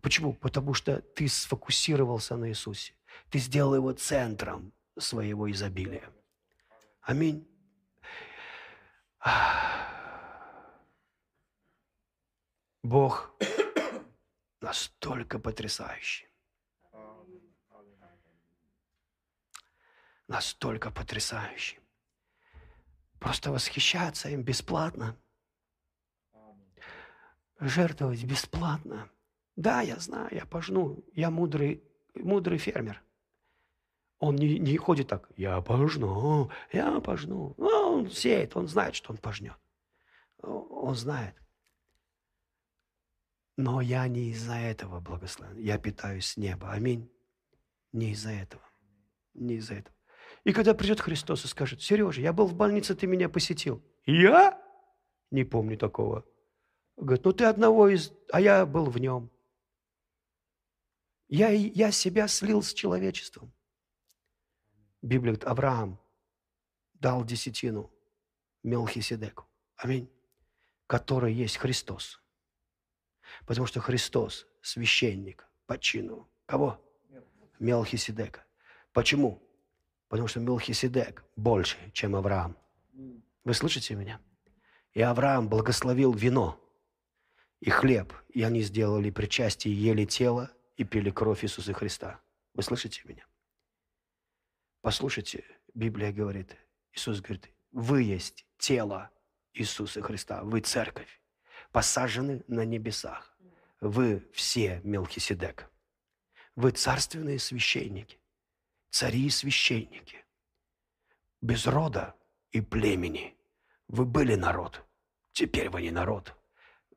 Почему? Потому что ты сфокусировался на Иисусе. Ты сделал его центром своего изобилия. Аминь. Бог настолько потрясающий. Настолько потрясающий. Просто восхищаться им бесплатно. Жертвовать бесплатно – да, я знаю, я пожну, я мудрый, мудрый фермер. Он не, не ходит так, я пожну, я пожну. Ну, он сеет, он знает, что он пожнет. Он знает. Но я не из-за этого благословен. Я питаюсь с неба. Аминь. Не из-за этого. Не из-за этого. И когда придет Христос и скажет, Сережа, я был в больнице, ты меня посетил. Я? Не помню такого. Говорит, ну ты одного из... А я был в нем. Я, я себя слил с человечеством. Библия говорит, Авраам дал десятину Мелхиседеку. Аминь. Который есть Христос. Потому что Христос священник по чину. Кого? Мелхиседека. Почему? Потому что Мелхиседек больше, чем Авраам. Вы слышите меня? И Авраам благословил вино и хлеб, и они сделали причастие, ели тело и пили кровь Иисуса Христа. Вы слышите меня? Послушайте, Библия говорит, Иисус говорит, вы есть тело Иисуса Христа, вы церковь, посажены на небесах. Вы все Мелхиседек. Вы царственные священники, цари и священники. Без рода и племени. Вы были народ. Теперь вы не народ.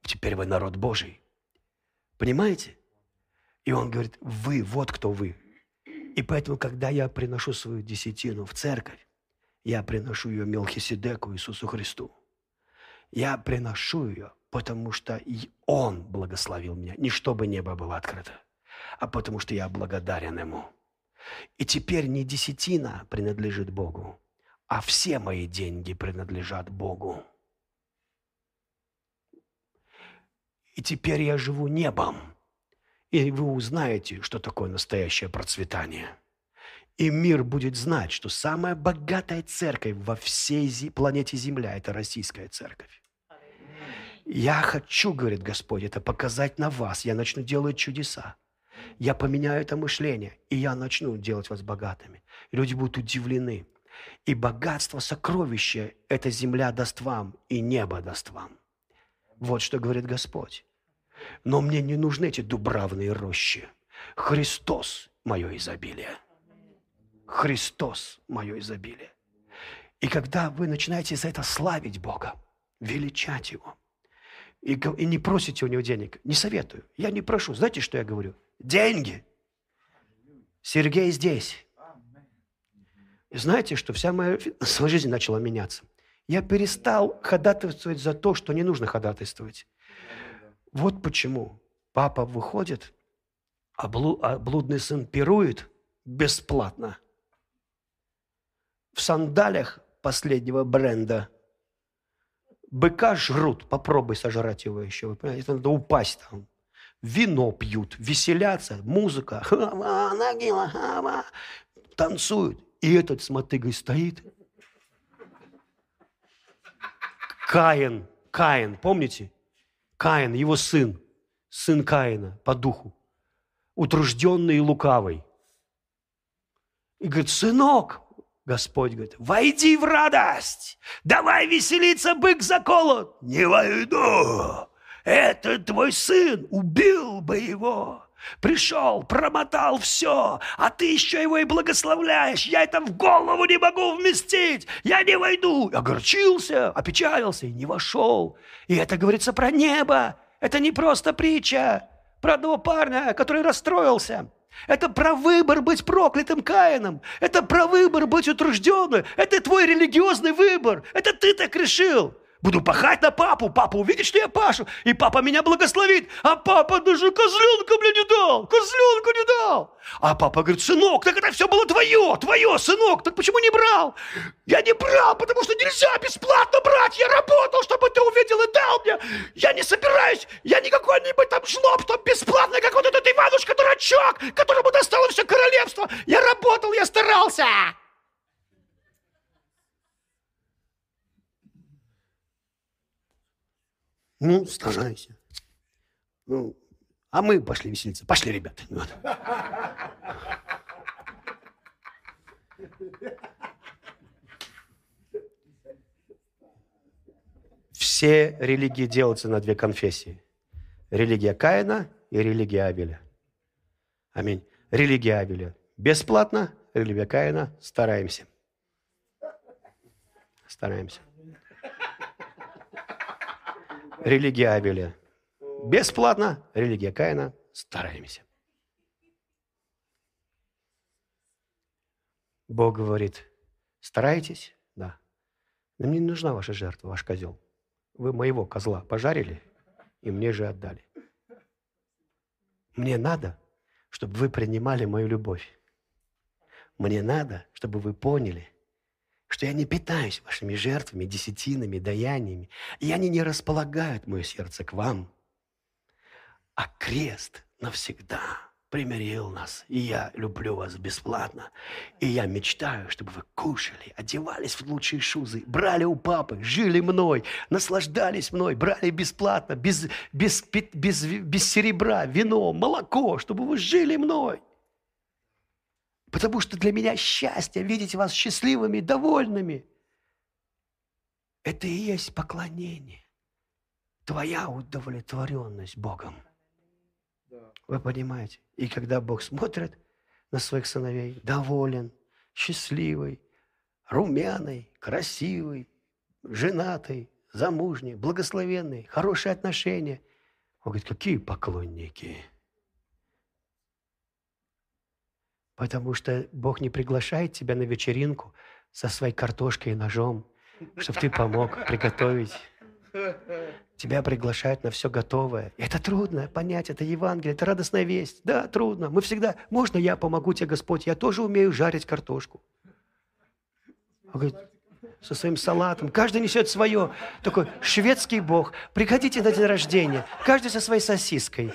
Теперь вы народ Божий. Понимаете? И он говорит, вы, вот кто вы. И поэтому, когда я приношу свою десятину в церковь, я приношу ее Мелхиседеку Иисусу Христу. Я приношу ее, потому что и Он благословил меня. Не чтобы небо было открыто, а потому что я благодарен Ему. И теперь не десятина принадлежит Богу, а все мои деньги принадлежат Богу. И теперь я живу небом – и вы узнаете, что такое настоящее процветание. И мир будет знать, что самая богатая церковь во всей планете Земля – это российская церковь. Я хочу, говорит Господь, это показать на вас. Я начну делать чудеса. Я поменяю это мышление, и я начну делать вас богатыми. Люди будут удивлены. И богатство, сокровище эта земля даст вам, и небо даст вам. Вот что говорит Господь. Но мне не нужны эти дубравные рощи. Христос – мое изобилие. Христос – мое изобилие. И когда вы начинаете за это славить Бога, величать Его, и, и не просите у Него денег, не советую. Я не прошу. Знаете, что я говорю? Деньги. Сергей здесь. И знаете, что вся моя своя жизнь начала меняться. Я перестал ходатайствовать за то, что не нужно ходатайствовать. Вот почему папа выходит, а, а блудный сын пирует бесплатно. В сандалях последнего бренда. Быка жрут, попробуй сожрать его еще. Вы понимаете, надо упасть там. Вино пьют, веселятся, музыка. Танцуют. И этот с мотыгой стоит. Каин, Каин, помните? Каин, его сын, сын Каина по духу, утружденный и лукавый. И говорит, сынок, Господь говорит, войди в радость, давай веселиться, бык заколот. Не войду, это твой сын, убил бы его. Пришел, промотал все, а ты еще его и благословляешь. Я это в голову не могу вместить. Я не войду. Огорчился, опечалился и не вошел. И это говорится про небо. Это не просто притча про одного парня, который расстроился. Это про выбор быть проклятым Каином. Это про выбор быть утружденным. Это твой религиозный выбор. Это ты так решил. Буду пахать на папу, папа увидит, что я пашу, и папа меня благословит. А папа даже козленка мне не дал, козленка не дал. А папа говорит, сынок, так это все было твое, твое, сынок, так почему не брал? Я не брал, потому что нельзя бесплатно брать. Я работал, чтобы ты увидел и дал мне. Я не собираюсь, я не какой-нибудь там жлоб, что бесплатно, как вот этот Иванушка-дурачок, которому достало все королевство. Я работал, я старался. Ну, старайся. Ну, а мы пошли веселиться. Пошли, ребята. Вот. Все религии делаются на две конфессии. Религия Каина и религия Абеля. Аминь. Религия Абеля бесплатно, религия Каина стараемся. Стараемся. Религия Авеля. Бесплатно, религия Каина. Стараемся. Бог говорит, старайтесь, да. Но мне не нужна ваша жертва, ваш козел. Вы моего козла пожарили и мне же отдали. Мне надо, чтобы вы принимали мою любовь. Мне надо, чтобы вы поняли, что я не питаюсь вашими жертвами, десятинами, даяниями, и они не располагают мое сердце к вам. А крест навсегда – примирил нас, и я люблю вас бесплатно. И я мечтаю, чтобы вы кушали, одевались в лучшие шузы, брали у папы, жили мной, наслаждались мной, брали бесплатно, без, без, без, без серебра, вино, молоко, чтобы вы жили мной. Потому что для меня счастье видеть вас счастливыми, довольными. Это и есть поклонение. Твоя удовлетворенность Богом. Вы понимаете? И когда Бог смотрит на своих сыновей, доволен, счастливый, румяный, красивый, женатый, замужний, благословенный, хорошие отношения. Он говорит, какие поклонники? Потому что Бог не приглашает тебя на вечеринку со своей картошкой и ножом, чтобы ты помог приготовить Тебя приглашают на все готовое. Это трудно понять, это Евангелие, это радостная весть. Да, трудно. Мы всегда, можно я помогу тебе, Господь, я тоже умею жарить картошку. Он говорит, со своим салатом. Каждый несет свое. Такой шведский бог. Приходите на день рождения. Каждый со своей сосиской.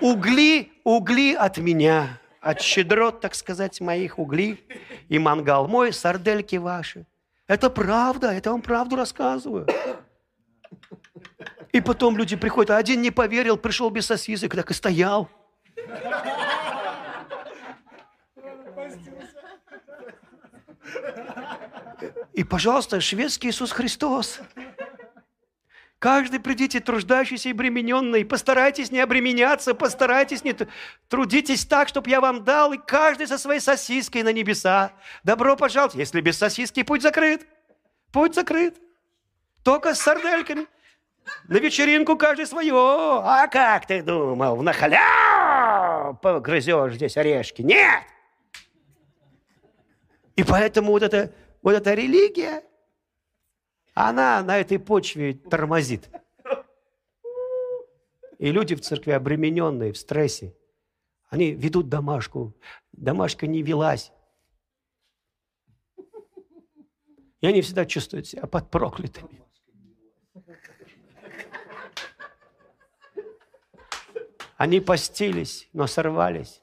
Угли, угли от меня. От щедрот, так сказать, моих угли. И мангал мой, сардельки ваши. Это правда, это вам правду рассказываю. И потом люди приходят, а один не поверил, пришел без сосисок, так и стоял. И, пожалуйста, шведский Иисус Христос. Каждый придите труждающийся и бремененный, постарайтесь не обременяться, постарайтесь не трудитесь так, чтобы я вам дал, и каждый со своей сосиской на небеса. Добро пожаловать. Если без сосиски, путь закрыт. Путь закрыт. Только с сардельками. На вечеринку каждый свое. А как ты думал, в нахаля погрызешь здесь орешки? Нет! И поэтому вот эта, вот эта религия, она на этой почве тормозит. И люди в церкви обремененные, в стрессе, они ведут домашку. Домашка не велась. И они всегда чувствуют себя под проклятыми. Они постились, но сорвались.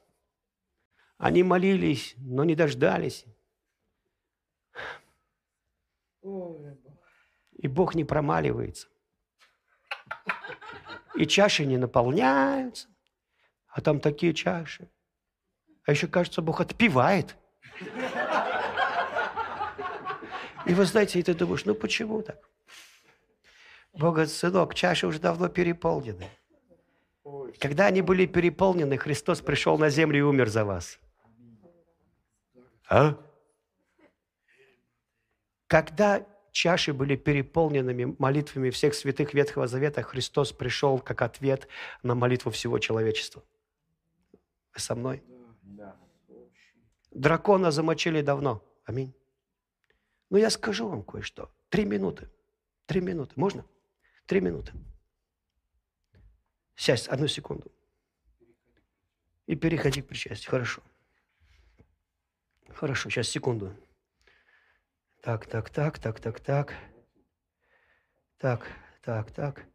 Они молились, но не дождались. И Бог не промаливается. И чаши не наполняются. А там такие чаши. А еще, кажется, Бог отпивает. И вы знаете, и ты думаешь, ну почему так? Бог говорит, сынок, чаши уже давно переполнены. Когда они были переполнены, Христос пришел на землю и умер за вас. А? Когда чаши были переполненными молитвами всех святых Ветхого Завета, Христос пришел как ответ на молитву всего человечества. Вы со мной? Дракона замочили давно. Аминь. Но я скажу вам кое-что. Три минуты. Три минуты. Можно? Три минуты. Сядь, одну секунду. И переходи к причастию. Хорошо. Хорошо, сейчас секунду. Так, так, так, так, так, так. Так, так, так.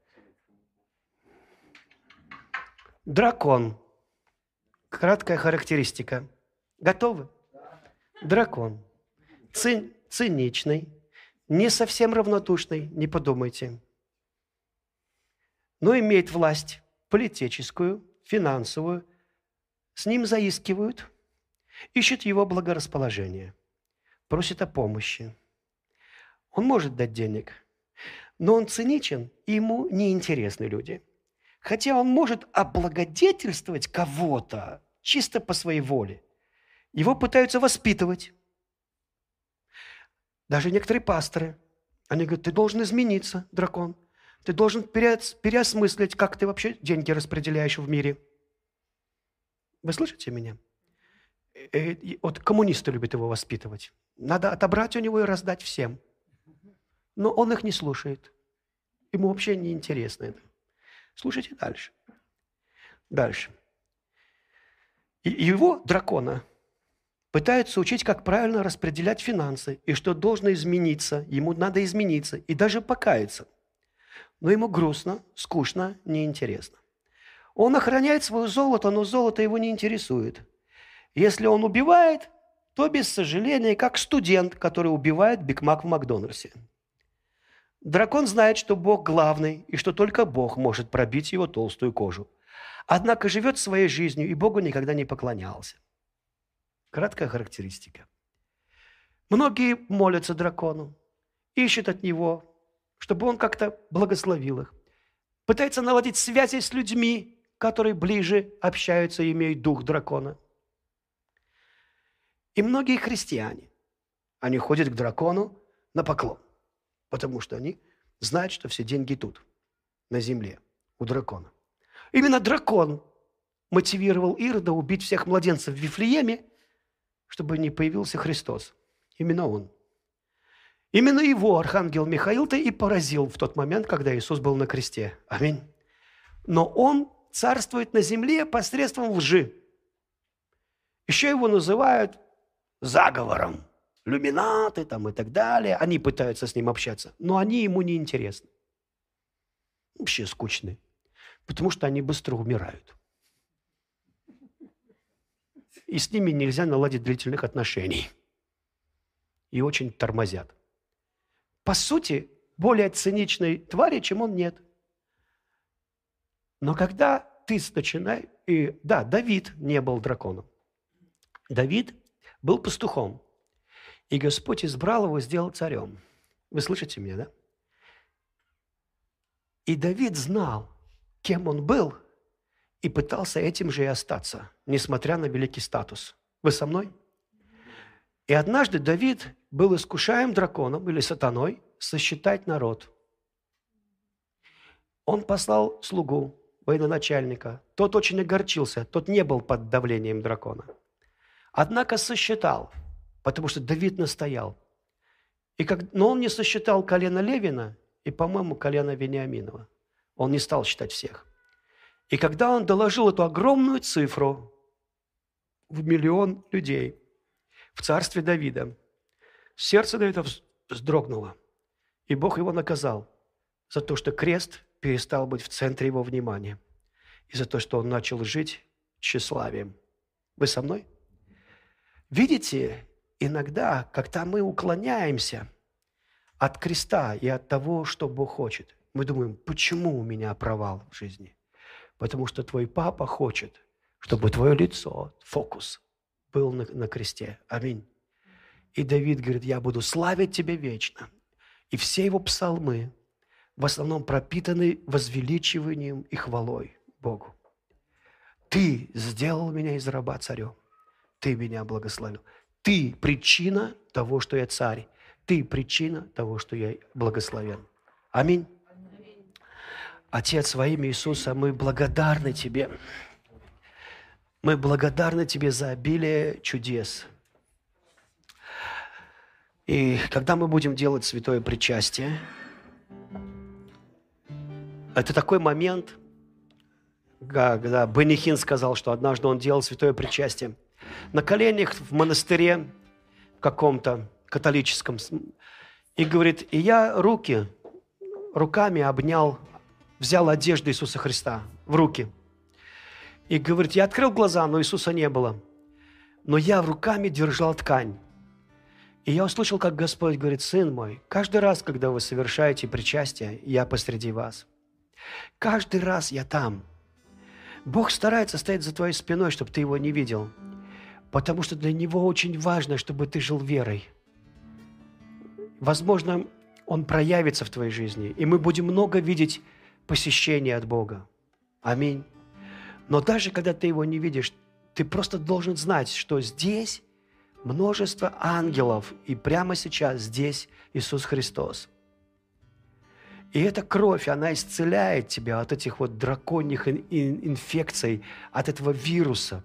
Дракон. Краткая характеристика. Готовы? Дракон. Цин, циничный, не совсем равнодушный, не подумайте. Но имеет власть политическую, финансовую. С ним заискивают, ищут его благорасположение, просят о помощи Он может дать денег, но он циничен, и ему неинтересны люди. Хотя он может облагодетельствовать кого-то чисто по своей воле. Его пытаются воспитывать. Даже некоторые пасторы, они говорят, ты должен измениться, дракон. Ты должен переосмыслить, как ты вообще деньги распределяешь в мире. Вы слышите меня? Э, вот коммунисты любят его воспитывать. Надо отобрать у него и раздать всем. Но он их не слушает. Ему вообще не интересно это. Слушайте дальше. Дальше. Его, дракона, пытаются учить, как правильно распределять финансы, и что должно измениться, ему надо измениться, и даже покаяться. Но ему грустно, скучно, неинтересно. Он охраняет свое золото, но золото его не интересует. Если он убивает, то без сожаления, как студент, который убивает Биг Мак в Макдональдсе. Дракон знает, что Бог главный, и что только Бог может пробить его толстую кожу. Однако живет своей жизнью, и Богу никогда не поклонялся. Краткая характеристика. Многие молятся дракону, ищут от него, чтобы он как-то благословил их. Пытается наладить связи с людьми, которые ближе общаются и имеют дух дракона. И многие христиане, они ходят к дракону на поклон, потому что они знают, что все деньги тут, на земле, у дракона. Именно дракон мотивировал Ирода убить всех младенцев в Вифлееме, чтобы не появился Христос. Именно он. Именно его архангел Михаил-то и поразил в тот момент, когда Иисус был на кресте. Аминь. Но он царствует на земле посредством лжи. Еще его называют заговором. Люминаты там и так далее. Они пытаются с ним общаться, но они ему не интересны. Вообще скучные. Потому что они быстро умирают. И с ними нельзя наладить длительных отношений. И очень тормозят. По сути, более циничной твари, чем он, нет – но когда ты начинаешь... И да, Давид не был драконом. Давид был пастухом. И Господь избрал его, сделал царем. Вы слышите меня, да? И Давид знал, кем он был, и пытался этим же и остаться, несмотря на великий статус. Вы со мной? И однажды Давид был искушаем драконом или сатаной сосчитать народ. Он послал слугу, военачальника. Тот очень огорчился, тот не был под давлением дракона. Однако сосчитал, потому что Давид настоял. И как, но он не сосчитал колено Левина и, по-моему, колено Вениаминова. Он не стал считать всех. И когда он доложил эту огромную цифру в миллион людей в царстве Давида, сердце Давида вздрогнуло, и Бог его наказал за то, что крест перестал быть в центре его внимания. И за то, что он начал жить тщеславием. Вы со мной? Видите, иногда, когда мы уклоняемся от креста и от того, что Бог хочет, мы думаем, почему у меня провал в жизни? Потому что твой папа хочет, чтобы твое лицо, фокус, был на, на кресте. Аминь. И Давид говорит, я буду славить тебя вечно. И все его псалмы, в основном пропитаны возвеличиванием и хвалой Богу. Ты сделал меня из раба царем. Ты меня благословил. Ты причина того, что я царь. Ты причина того, что я благословен. Аминь. Отец, во имя Иисуса, мы благодарны Тебе. Мы благодарны Тебе за обилие чудес. И когда мы будем делать святое причастие, это такой момент, когда Бенихин сказал, что однажды он делал святое причастие. На коленях в монастыре каком-то католическом. И говорит, и я руки, руками обнял, взял одежду Иисуса Христа в руки. И говорит, я открыл глаза, но Иисуса не было. Но я руками держал ткань. И я услышал, как Господь говорит, сын мой, каждый раз, когда вы совершаете причастие, я посреди вас. Каждый раз я там. Бог старается стоять за твоей спиной, чтобы ты его не видел. Потому что для него очень важно, чтобы ты жил верой. Возможно, Он проявится в твоей жизни, и мы будем много видеть посещения от Бога. Аминь. Но даже когда ты его не видишь, ты просто должен знать, что здесь множество ангелов, и прямо сейчас здесь Иисус Христос. И эта кровь, она исцеляет тебя от этих вот драконьих инфекций, от этого вируса.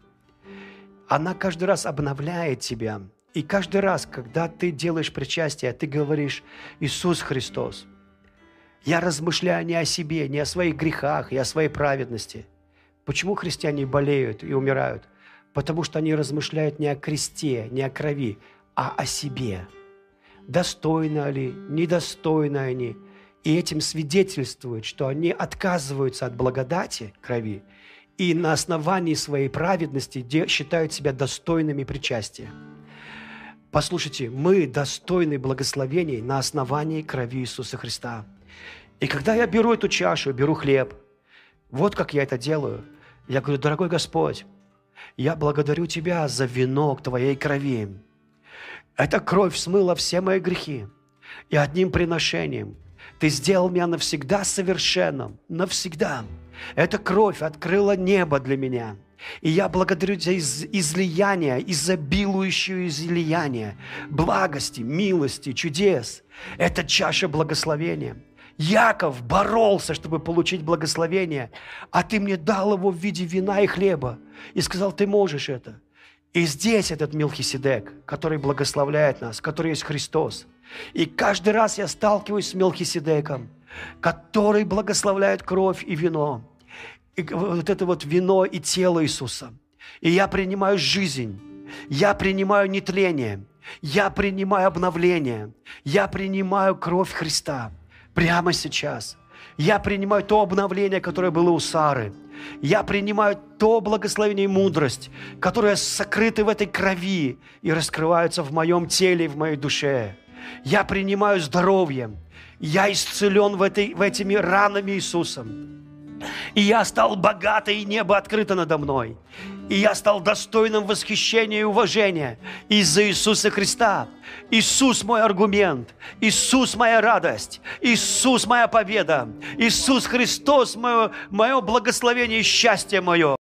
Она каждый раз обновляет тебя. И каждый раз, когда ты делаешь причастие, ты говоришь «Иисус Христос». Я размышляю не о себе, не о своих грехах и о своей праведности. Почему христиане болеют и умирают? Потому что они размышляют не о кресте, не о крови, а о себе. Достойны ли, недостойны они. И этим свидетельствуют, что они отказываются от благодати крови и на основании своей праведности считают себя достойными причастия. Послушайте, мы достойны благословений на основании крови Иисуса Христа. И когда я беру эту чашу, беру хлеб, вот как я это делаю. Я говорю, дорогой Господь, я благодарю Тебя за венок Твоей крови. Эта кровь смыла все мои грехи. И одним приношением Ты сделал меня навсегда совершенным. Навсегда. Эта кровь открыла небо для меня. И я благодарю Тебя из излияния, изобилующее излияние, благости, милости, чудес. Это чаша благословения – Яков боролся, чтобы получить благословение, а ты мне дал его в виде вина и хлеба. И сказал, ты можешь это. И здесь этот Мелхиседек, который благословляет нас, который есть Христос. И каждый раз я сталкиваюсь с Мелхиседеком, который благословляет кровь и вино. И вот это вот вино и тело Иисуса. И я принимаю жизнь, я принимаю нетление, я принимаю обновление, я принимаю кровь Христа – прямо сейчас. Я принимаю то обновление, которое было у Сары. Я принимаю то благословение и мудрость, которые сокрыты в этой крови и раскрываются в моем теле и в моей душе. Я принимаю здоровье. Я исцелен в, этой, в этими ранами Иисусом. И я стал богатый, и небо открыто надо мной. И я стал достойным восхищения и уважения из-за Иисуса Христа. Иисус мой аргумент, Иисус моя радость, Иисус моя победа, Иисус Христос мое, мое благословение и счастье мое.